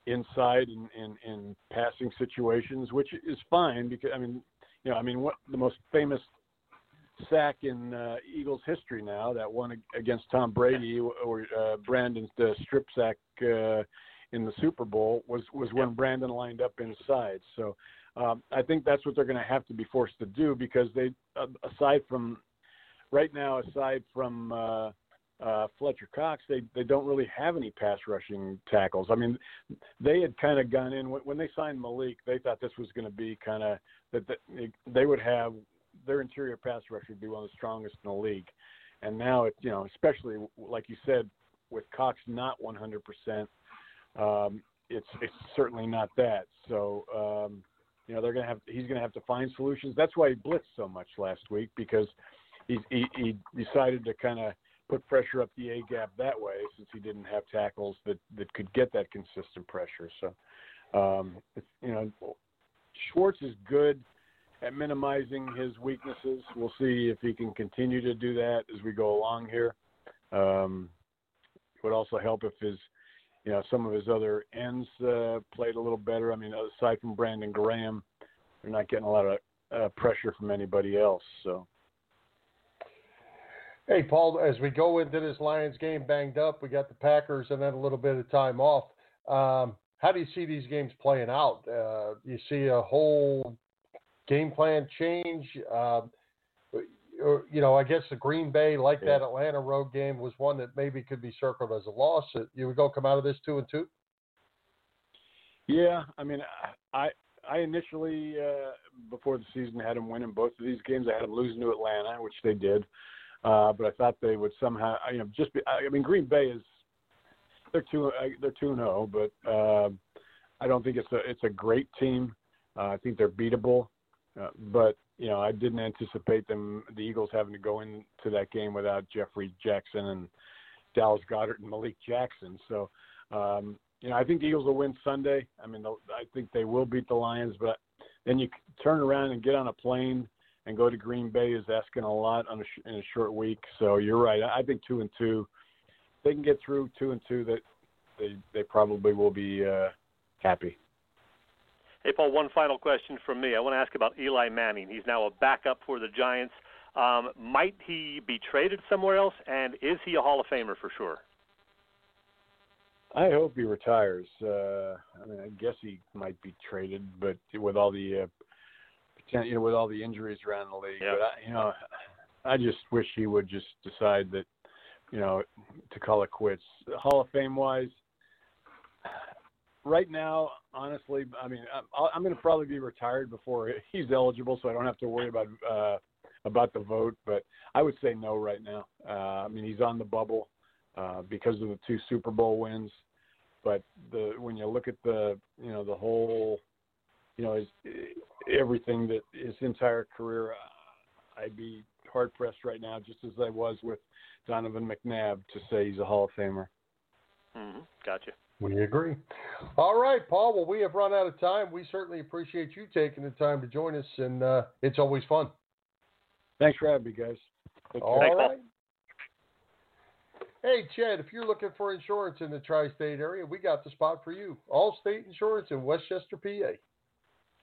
inside in, in in passing situations, which is fine because I mean, you know, I mean, what the most famous sack in uh, Eagles history now, that one against Tom Brady or uh, Brandon's uh, strip sack uh, in the Super Bowl was was when Brandon lined up inside. So um, I think that's what they're going to have to be forced to do because they, uh, aside from right now, aside from uh, uh, Fletcher Cox, they they don't really have any pass rushing tackles. I mean, they had kind of gone in when they signed Malik. They thought this was going to be kind of that they would have their interior pass rush would be one of the strongest in the league. And now it's you know, especially like you said, with Cox not 100%, um, it's it's certainly not that. So um, you know they're to have he's to have to find solutions. That's why he blitzed so much last week because he he, he decided to kind of put pressure up the A gap that way since he didn't have tackles that that could get that consistent pressure. So um, you know Schwartz is good at minimizing his weaknesses. We'll see if he can continue to do that as we go along here. Um, it would also help if his you know, some of his other ends uh, played a little better. I mean, aside from Brandon Graham, they're not getting a lot of uh, pressure from anybody else. So. Hey, Paul, as we go into this Lions game banged up, we got the Packers and then a little bit of time off. Um, how do you see these games playing out? Uh, you see a whole game plan change? Uh, or, you know, I guess the Green Bay, like yeah. that Atlanta road game, was one that maybe could be circled as a loss. You would go come out of this two and two. Yeah, I mean, I I initially uh, before the season had them winning both of these games. I had them losing to Atlanta, which they did. Uh, but I thought they would somehow, you know, just be. I mean, Green Bay is they're two they're two and zero, oh, but uh, I don't think it's a it's a great team. Uh, I think they're beatable, uh, but you know, I didn't anticipate them the Eagles having to go into that game without Jeffery Jackson and Dallas Goedert and Malik Jackson. So, um, you know, I think the Eagles will win Sunday. I mean, I think they will beat the Lions, but then you turn around and get on a plane and go to Green Bay is asking a lot on a, sh- in a short week. So you're right. I think two and two, they can get through two and two. That they they probably will be uh, happy. Hey, Paul. One final question from me. I want to ask about Eli Manning. He's now a backup for the Giants. Um, might he be traded somewhere else? And is he a Hall of Famer for sure? I hope he retires. Uh, I mean, I guess he might be traded, but with all the uh, you know, with all the injuries around the league. Yeah. But I, you know, I just wish he would just decide that, you know, to call it quits. Hall of Fame wise, right now, honestly, I mean, I'm, I'm going to probably be retired before he's eligible, so I don't have to worry about uh, about the vote. But I would say no right now. Uh, I mean, he's on the bubble uh, because of the two Super Bowl wins. But the when you look at the you know the whole you know, his, everything that his entire career, uh, I'd be hard pressed right now, just as I was with Donovan McNabb, to say he's a Hall of Famer. Mm-hmm. Gotcha. We agree. All right, Paul. Well, we have run out of time. We certainly appreciate you taking the time to join us, and uh, it's always fun. Thanks for having me, guys. All right. Hey, Chad, if you're looking for insurance in the tri state area, we got the spot for you. Allstate Insurance in West Chester, PA.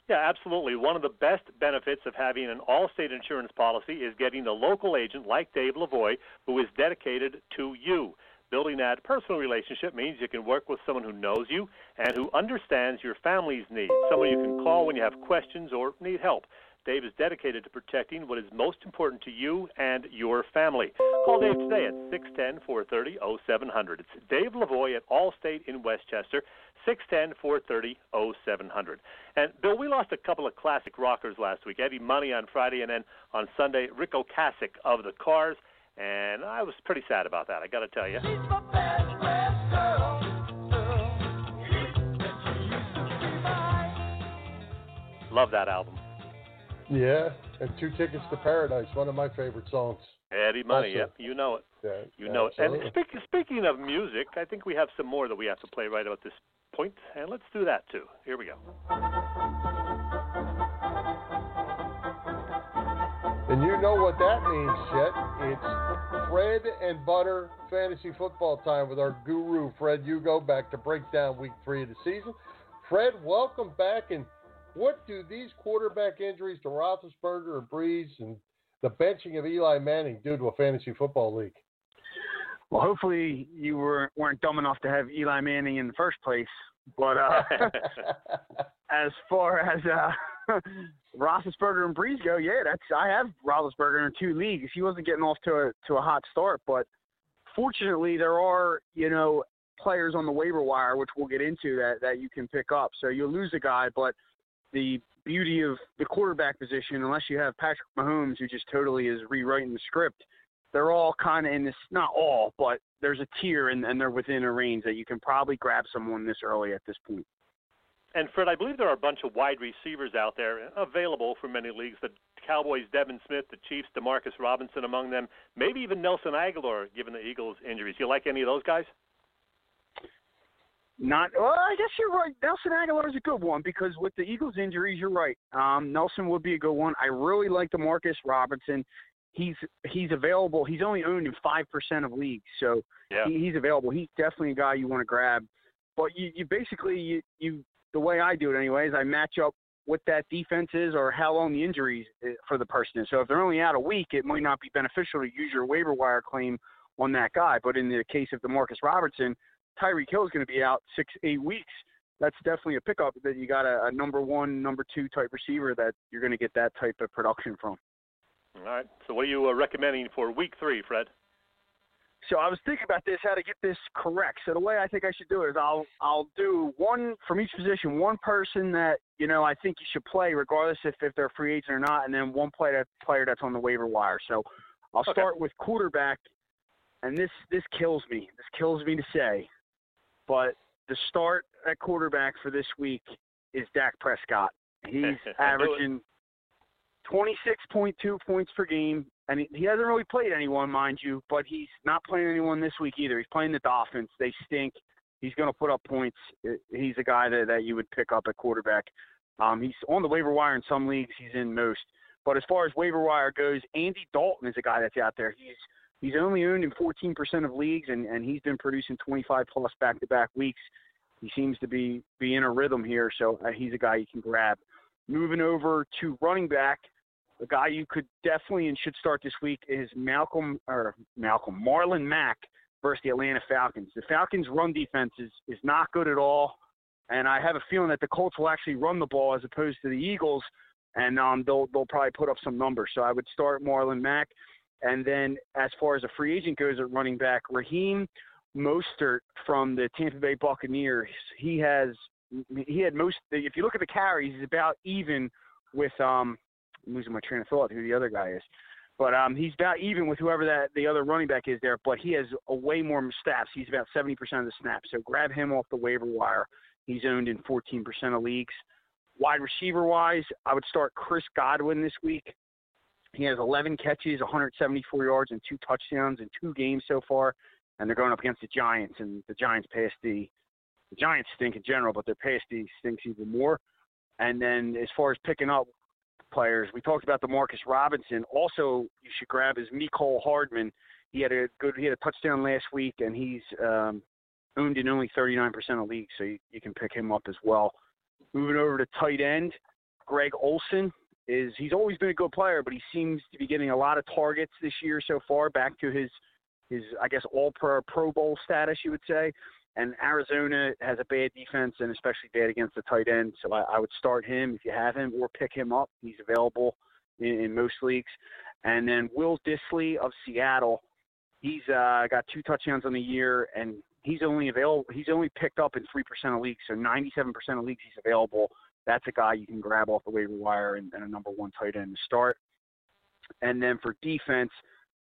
Yeah, absolutely. One of the best benefits of having an all-state insurance policy is getting the local agent like Dave Lavoie who is dedicated to you. Building that personal relationship means you can work with someone who knows you and who understands your family's needs, someone you can call when you have questions or need help. Dave is dedicated to protecting what is most important to you and your family. Call Dave today at 610 430 0700. It's Dave Lavoie at Allstate in West Chester, 610 430 0700. And Bill, we lost a couple of classic rockers last week Eddie Money on Friday, and then on Sunday, Ric Ocasek of the Cars. And I was pretty sad about that, I got to tell you. Love that album. Yeah, and Two Tickets to Paradise, one of my favorite songs. Eddie Money, also. yep, you know it. Yeah, you know absolutely. it. And speak, speaking of music, I think we have some more that we have to play right about this point, and let's do that too. Here we go. You know what that means, Chet. It's Fred and Butter fantasy football time with our guru, Fred Hugo, back to break down week three of the season. Fred, welcome back, and what do these quarterback injuries to Roethlisberger and Brees and the benching of Eli Manning do to a fantasy football league? Well, hopefully you were, weren't dumb enough to have Eli Manning in the first place. But uh, as far as uh, Roethlisberger and Brees go, yeah, that's I have Roethlisberger in two leagues. He wasn't getting off to a to a hot start, but fortunately there are you know players on the waiver wire, which we'll get into that that you can pick up. So you'll lose a guy, but the beauty of the quarterback position, unless you have Patrick Mahomes, who just totally is rewriting the script, they're all kind of in this, not all, but there's a tier and, and they're within a range that you can probably grab someone this early at this point. And Fred, I believe there are a bunch of wide receivers out there available for many leagues. The Cowboys, Devin Smith, the Chiefs, Demarcus Robinson among them, maybe even Nelson Agholor, given the Eagles' injuries. You like any of those guys? Not well, I guess you're right. Nelson Agholor is a good one because with the Eagles' injuries, you're right. Um, Nelson would be a good one. I really like Demarcus Robinson. He's he's available. He's only owned in five percent of leagues, so yeah. he, he's available. He's definitely a guy you want to grab. But you, you basically you, you the way I do it anyways, I match up what that defense is or how long the injury eh, for the person is. So if they're only out a week, it might not be beneficial to use your waiver wire claim on that guy. But in the case of Demarcus Robertson, Tyreek Hill is going to be out six, eight weeks. That's definitely a pickup that you got a, a number one, number two type receiver that you're going to get that type of production from. All right. So what are you uh, recommending for week three, Fred? So I was thinking about this, how to get this correct. So the way I think I should do it is I'll I'll do one from each position, one person that you know I think you should play, regardless if if they're a free agent or not, and then one player player that's on the waiver wire. So I'll Okay. start with quarterback, and this this kills me. This kills me to say, but the start at quarterback for this week is Dak Prescott. He's I knew it. averaging 26.2 points per game, and he, hasn't really played anyone, mind you, but he's not playing anyone this week either. He's playing the Dolphins. They stink. He's going to put up points. He's a guy that, that you would pick up at quarterback. Um, he's on the waiver wire in some leagues. He's in most. But as far as waiver wire goes, Andy Dalton is a guy that's out there. He's he's only owned in 14% of leagues, and, and he's been producing 25 plus back-to-back weeks. He seems to be be in a rhythm here, so uh, he's a guy you can grab. Moving over to running back, the guy you could definitely and should start this week is Malcolm or Malcolm Marlon Mack versus the Atlanta Falcons. The Falcons' run defense is is not good at all, and I have a feeling that the Colts will actually run the ball as opposed to the Eagles, and um, they'll they'll probably put up some numbers. So I would start Marlon Mack, and then as far as a free agent goes at running back, Raheem Mostert from the Tampa Bay Buccaneers. He has he had most. If you look at the carries, he's about even with um. Losing my train of thought. Who the other guy is, but um, he's about even with whoever that the other running back is there. But he has a way more snaps. He's about 70% of the snaps. So grab him off the waiver wire. He's owned in 14% of leagues. Wide receiver wise, I would start Chris Godwin this week. He has 11 catches, 174 yards, and two touchdowns in two games so far. And they're going up against the Giants, and the Giants pass D. The Giants stink in general, but their pass D stinks even more. And then as far as picking up players, we talked about the Marcus Robinson. Also, you should grab is Mecole Hardman. He had a good, he had a touchdown last week, and he's um, owned in only 39% of leagues, so you, you can pick him up as well. Moving over to tight end, Greg Olsen is he's always been a good player, but he seems to be getting a lot of targets this year so far, back to his his I guess all pro Pro Bowl status, you would say. And Arizona has a bad defense and especially bad against the tight end, so I, I would start him if you have him or pick him up. He's available in, in most leagues. And then Will Dissly of Seattle, he's uh, got two touchdowns on the year, and he's only available. He's only picked up in three percent of leagues, so ninety-seven percent of leagues he's available. That's a guy you can grab off the waiver wire and, and a number one tight end to start. And then for defense,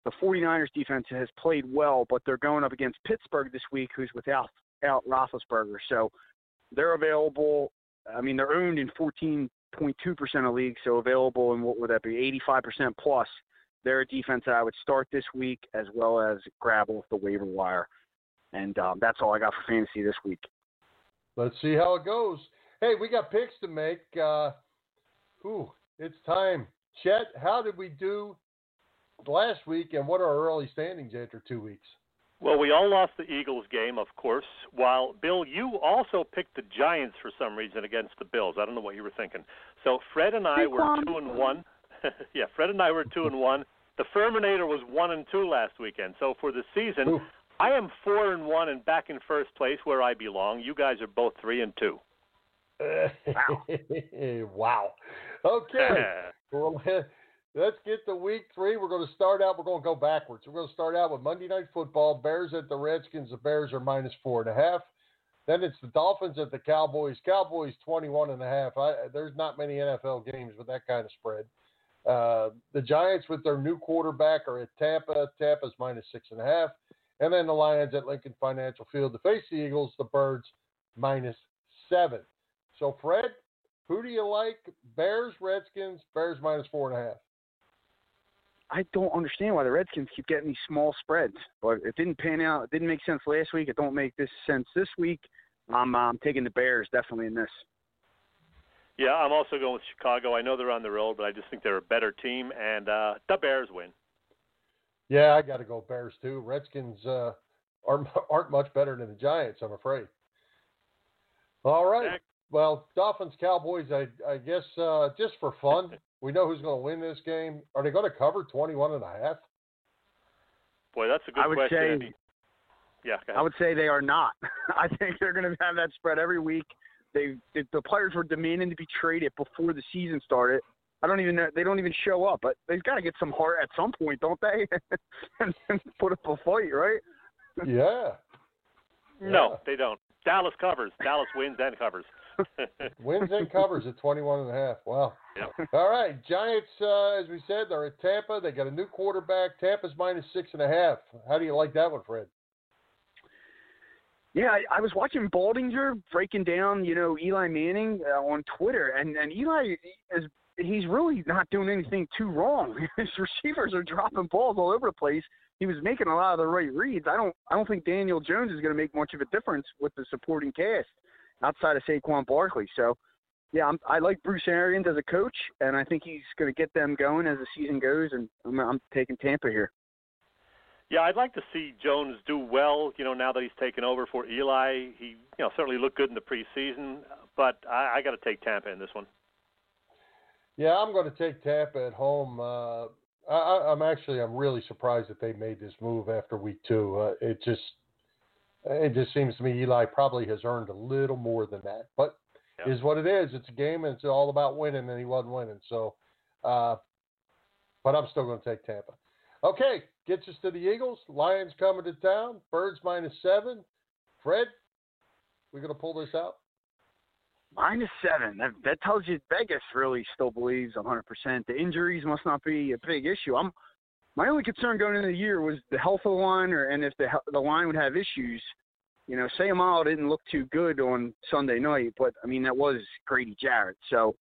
the 49ers defense has played well, but they're going up against Pittsburgh this week, who's without out Roethlisberger. So they're available. I mean, they're owned in 14.2% of leagues, so available in what would that be, 85% plus. They're a defense that I would start this week as well as grab off the waiver wire. And um, that's all I got for fantasy this week. Let's see how it goes. Hey, we got picks to make. Uh, ooh, it's time. Chet, how did we do last week, and what are our early standings after two weeks? Well, we all lost the Eagles game, of course. While Bill, you also picked the Giants for some reason against the Bills. I don't know what you were thinking. So Fred and I were two and one. yeah, Fred and I were two and one. The Ferminator was one and two last weekend. So for the season, Ooh. I am four and one and back in first place where I belong. You guys are both three and two. Wow! wow. Okay. well, let's get to week three. We're going to start out. We're going to go backwards. We're going to start out with Monday Night Football. Bears at the Redskins. The Bears are minus four and a half. Then it's the Dolphins at the Cowboys. Cowboys 21 and a half. I, there's not many NFL games with that kind of spread. Uh, the Giants with their new quarterback are at Tampa. Tampa's minus six and a half. And then the Lions at Lincoln Financial Field to face the Eagles. The Birds minus seven. So, Fred, who do you like? Bears, Redskins, Bears minus four and a half. I don't understand why the Redskins keep getting these small spreads, but it didn't pan out. It didn't make sense last week. It don't make this sense this week. I'm I'm taking the Bears definitely in this. Yeah, I'm also going with Chicago. I know they're on the road, but I just think they're a better team, and uh, the Bears win. Yeah, I got to go Bears too. Redskins uh, aren't aren't much better than the Giants, I'm afraid. All right, Next. well, Dolphins Cowboys. I I guess uh, just for fun, we know who's going to win this game. Are they going to cover 21 and a half? Boy, that's a good I would question. say- Andy. yeah, go I would say they are not. I think they're going to have that spread every week. They the, the players were demanding to be traded before the season started. I don't even know they don't even show up, but they've got to get some heart at some point, don't they? and, and put up a fight, right? Yeah. no, Yeah. they don't. Dallas covers. Dallas wins and covers. Wins and covers at 21 and a half. Wow. Yep. All right. Giants, uh, as we said, they're at Tampa. They got a new quarterback. Tampa's minus six and a half. How do you like that one, Fred? Yeah, I, I was watching Baldinger breaking down, you know, Eli Manning uh, on Twitter, and and Eli is he's really not doing anything too wrong. His receivers are dropping balls all over the place. He was making a lot of the right reads. I don't I don't think Daniel Jones is going to make much of a difference with the supporting cast outside of Saquon Barkley. So, yeah, I'm, I like Bruce Arians as a coach, and I think he's going to get them going as the season goes. And I'm, I'm taking Tampa here. Yeah, I'd like to see Jones do well. You know, now that he's taken over for Eli, he you know certainly looked good in the preseason. But I, I got to take Tampa in this one. Yeah, I'm going to take Tampa at home. Uh, I, I- I'm actually I'm really surprised that they made this move after week two. Uh, it just it just seems to me Eli probably has earned a little more than that, but Yeah. is what it is. It's a game and it's all about winning, and he wasn't winning. So, uh, but I'm still going to take Tampa. Okay, gets us to the Eagles. Lions coming to town. Birds minus seven. Fred, we going to pull this out? Minus seven. That, that tells you Vegas really still believes 100%. The injuries must not be a big issue. I'm my only concern going into the year was the health of the line, or and if the the line would have issues. You know, Seumalo didn't look too good on Sunday night, but I mean that was Grady Jarrett. So,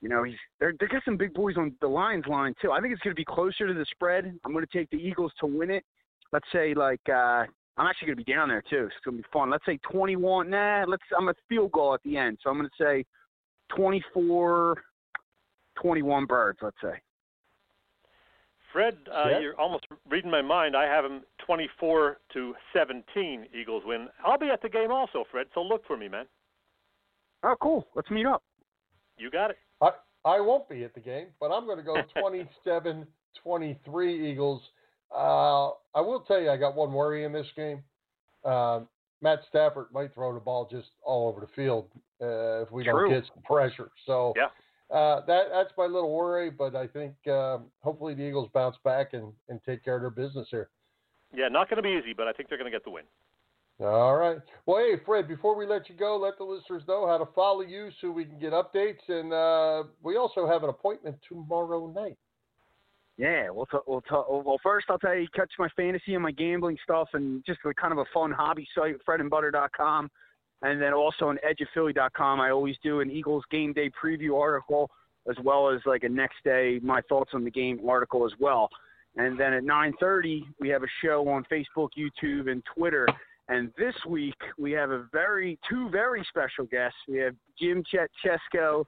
you know, he's they're they got some big boys on the Lions line too. I think it's going to be closer to the spread. I'm going to take the Eagles to win it. Let's say like uh I'm actually going to be down there too. It's going to be fun. Let's say 21. Nah, let's. I'm a field goal at the end, so I'm going to say 24, 21 birds. Let's say. Fred, uh, Yeah. you're almost reading my mind. I have him 24 to 17. Eagles win. I'll be at the game also, Fred. So look for me, man. Oh, cool. Let's meet up. You got it. I, I won't be at the game, but I'm going to go 27 23 Eagles. Uh, I will tell you, I got one worry in this game. Uh, Matt Stafford might throw the ball just all over the field uh, if we True. don't get some pressure. So Yeah. Uh, that that's my little worry, but I think um hopefully the Eagles bounce back and, and take care of their business here. Yeah, not going to be easy, but I think they're going to get the win. All right. Well, hey, Fred, before we let you go, let the listeners know how to follow you so we can get updates. And uh, we also have an appointment tomorrow night. Yeah, we'll t- we'll t- well first I'll tell you catch my fantasy and my gambling stuff and just a kind of a fun hobby site fredandbutter.com and then also on edgeofphilly.com I always do an Eagles game day preview article as well as like a next day my thoughts on the game article as well. And then at 9:30 we have a show on Facebook, YouTube and Twitter. And this week we have a very two very special guests. We have Jim Chet Chesko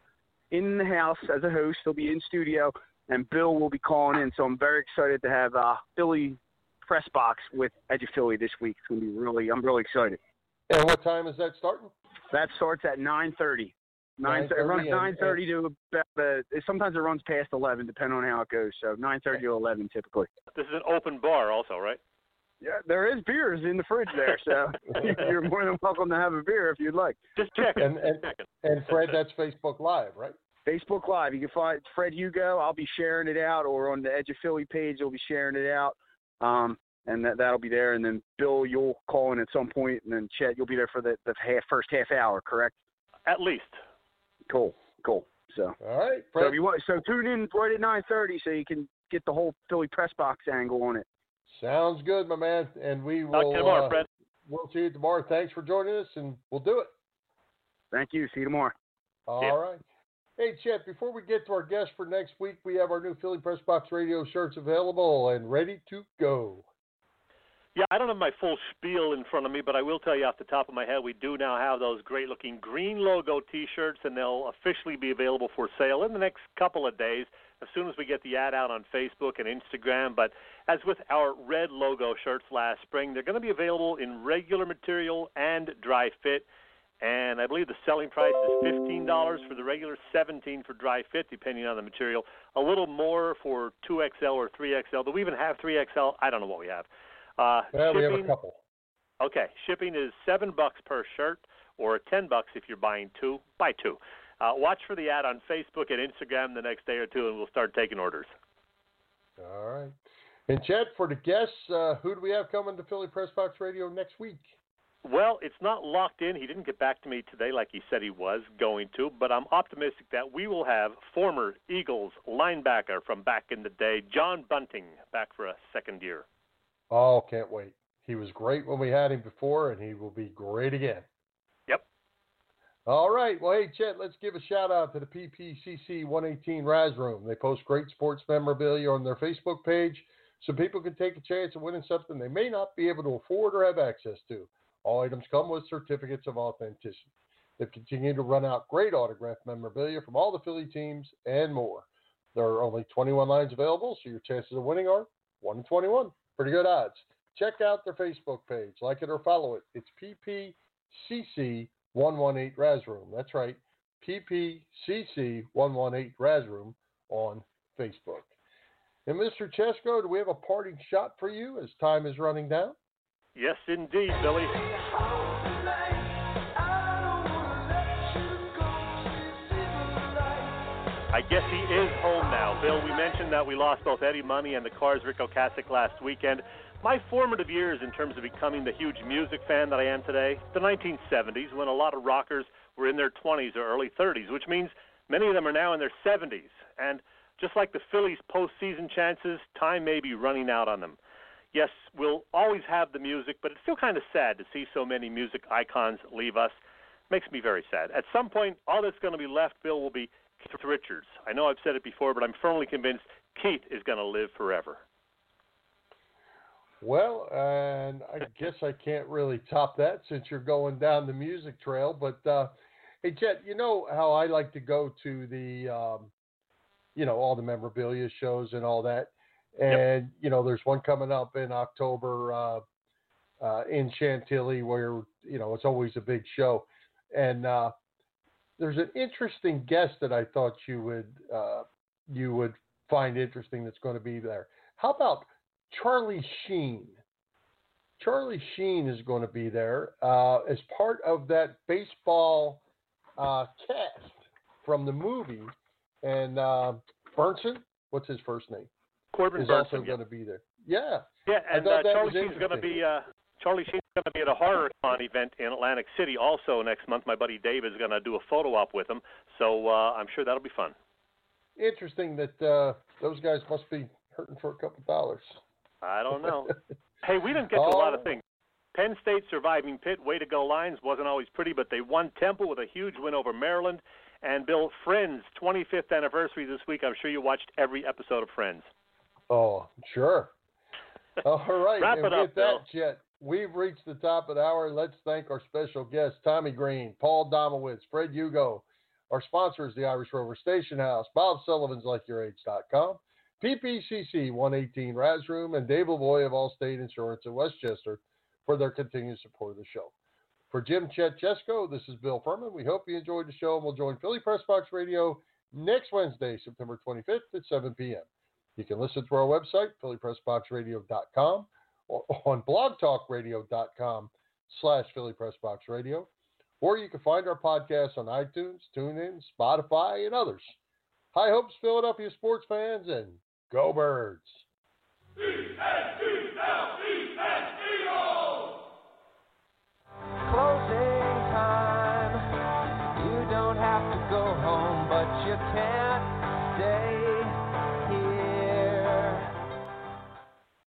in the house as a host. He'll be in studio and Bill will be calling in. So I'm very excited to have uh, Philly press box with Edge of Philly this week. It's gonna be really, I'm really excited. And what time is that starting? That starts at 9:30. Nine, it 9:30 runs 9:30 to about. Uh, sometimes it runs past 11, depending on how it goes. So 9:30 to 11 typically. This is an open bar, also, right? Yeah, there is beers in the fridge there, so you're more than welcome to have a beer if you'd like. Just checking. And, and, Just and Fred, that's Facebook Live, right? Facebook Live. You can find Fred Hugo. I'll be sharing it out, or on the Edge of Philly page, you'll be sharing it out. Um, and that that'll be there. And then Bill, you'll call in at some point, and then Chet, you'll be there for the, the half, first half hour, correct? At least. Cool, cool. So, All right, so if you want, so tune in right at 9:30 so you can get the whole Philly press box angle on it. Sounds good, my man. And we Talk will. to you tomorrow, uh, Fred. We'll see you tomorrow. Thanks for joining us, and we'll do it. Thank you. See you tomorrow. All Yeah. right. Hey, Chet, before we get to our guest for next week, we have our new Philly Press Box Radio shirts available and ready to go. Yeah, I don't have my full spiel in front of me, but I will tell you off the top of my head, we do now have those great looking green logo T-shirts, and they'll officially be available for sale in the next couple of days as soon as we get the ad out on Facebook and Instagram. But as with our red logo shirts last spring, they're going to be available in regular material and dry fit. and I believe the selling price is fifteen dollars for the regular, seventeen for dry fit, depending on the material. A little more for two XL or three XL. Do we even have three XL? I don't know what we have. Uh, Well, we have a couple. Okay, shipping is seven bucks per shirt, or ten bucks if you're buying two. Buy two. Uh, watch for the ad on Facebook and Instagram the next day or two, and we'll start taking orders. All right. And Chet, for the guests, uh, who do we have coming to Philly Press Box Radio next week? Well, it's not locked in. He didn't get back to me today like he said he was going to, but I'm optimistic that we will have former Eagles linebacker from back in the day, John Bunting, back for a second year. Oh, can't wait. He was great when we had him before, and he will be great again. Yep. All right. Well, hey, Chet, let's give a shout out to the PPCC 118 Raz Room. They post great sports memorabilia on their Facebook page so people can take a chance of winning something they may not be able to afford or have access to. All items come with certificates of authenticity. They've continued to run out great autograph memorabilia from all the Philly teams and more. There are only 21 lines available, so your chances of winning are 1 in 21. Pretty good odds. Check out their Facebook page, like it or follow it. It's PPCC118 Raz Room. That's right, PPCC118 Raz Room on Facebook. And Mr. Chesko, do we have a parting shot for you as time is running down? Yes, indeed, Billy. I guess he is home now. Bill, we mentioned that we lost both Eddie Money and the Cars Ric Ocasek last weekend. My formative years in terms of becoming the huge music fan that I am today, the 1970s, when a lot of rockers were in their 20s or early 30s, which means many of them are now in their 70s. And just like the Phillies' postseason chances, time may be running out on them. Yes, we'll always have the music, but it's still kind of sad to see so many music icons leave us. Makes me very sad. At some point, all that's going to be left, Bill, will be Keith Richards. I know I've said it before, but I'm firmly convinced Keith is going to live forever. Well, and I guess I can't really top that since you're going down the music trail. But uh, hey, Chet, you know how I like to go to the, um, you know, all the memorabilia shows and all that. And you know, there's one coming up in October uh, uh, in Chantilly where you know it's always a big show. And uh, there's an interesting guest that I thought you would uh, you would find interesting that's going to be there. How about Charlie Sheen? Charlie Sheen is going to be there uh, as part of that baseball uh, cast from the movie, and uh, Bernsen, what's his first name? Corbin is Bernsen, also yeah. going to be there. Yeah, Yeah, and uh, Charlie Sheen's going to be uh, Charlie Sheen's going to be at a horror con event in Atlantic City also next month. My buddy Dave is going to do a photo op with him, so uh, I'm sure that'll be fun. interesting that uh, those guys must be hurting for a couple dollars. I don't know. hey, we didn't get to a lot of Oh. things. Penn State surviving Pitt, way to go Lions, wasn't always pretty, but they won Temple with a huge win over Maryland. And Bill, Friends 25th anniversary this week. I'm sure you watched every episode of Friends. Oh, sure. All right. Wrap it up, that, Chet, we've reached the top of the hour. Let's thank our special guests, Tommy Greene, Paul Domowitch, Fred Hugo. Our sponsor is the Irish Rover Station House, Bob Sullivan's LikeYourAge.com, PPCC 118 Raz Room, and Dave Lavoy of Allstate Insurance in West Chester for their continued support of the show. For Jim Chet Chesko, this is Bill Furman. We hope you enjoyed the show, and we'll join Philly Press Box Radio next Wednesday, September 25th at 7 p.m. You can listen to our website, phillypressboxradio.com, on blogtalkradio.com slash phillypressboxradio, or you can find our podcast on iTunes, TuneIn, Spotify, and others. High hopes, Philadelphia sports fans, and go birds.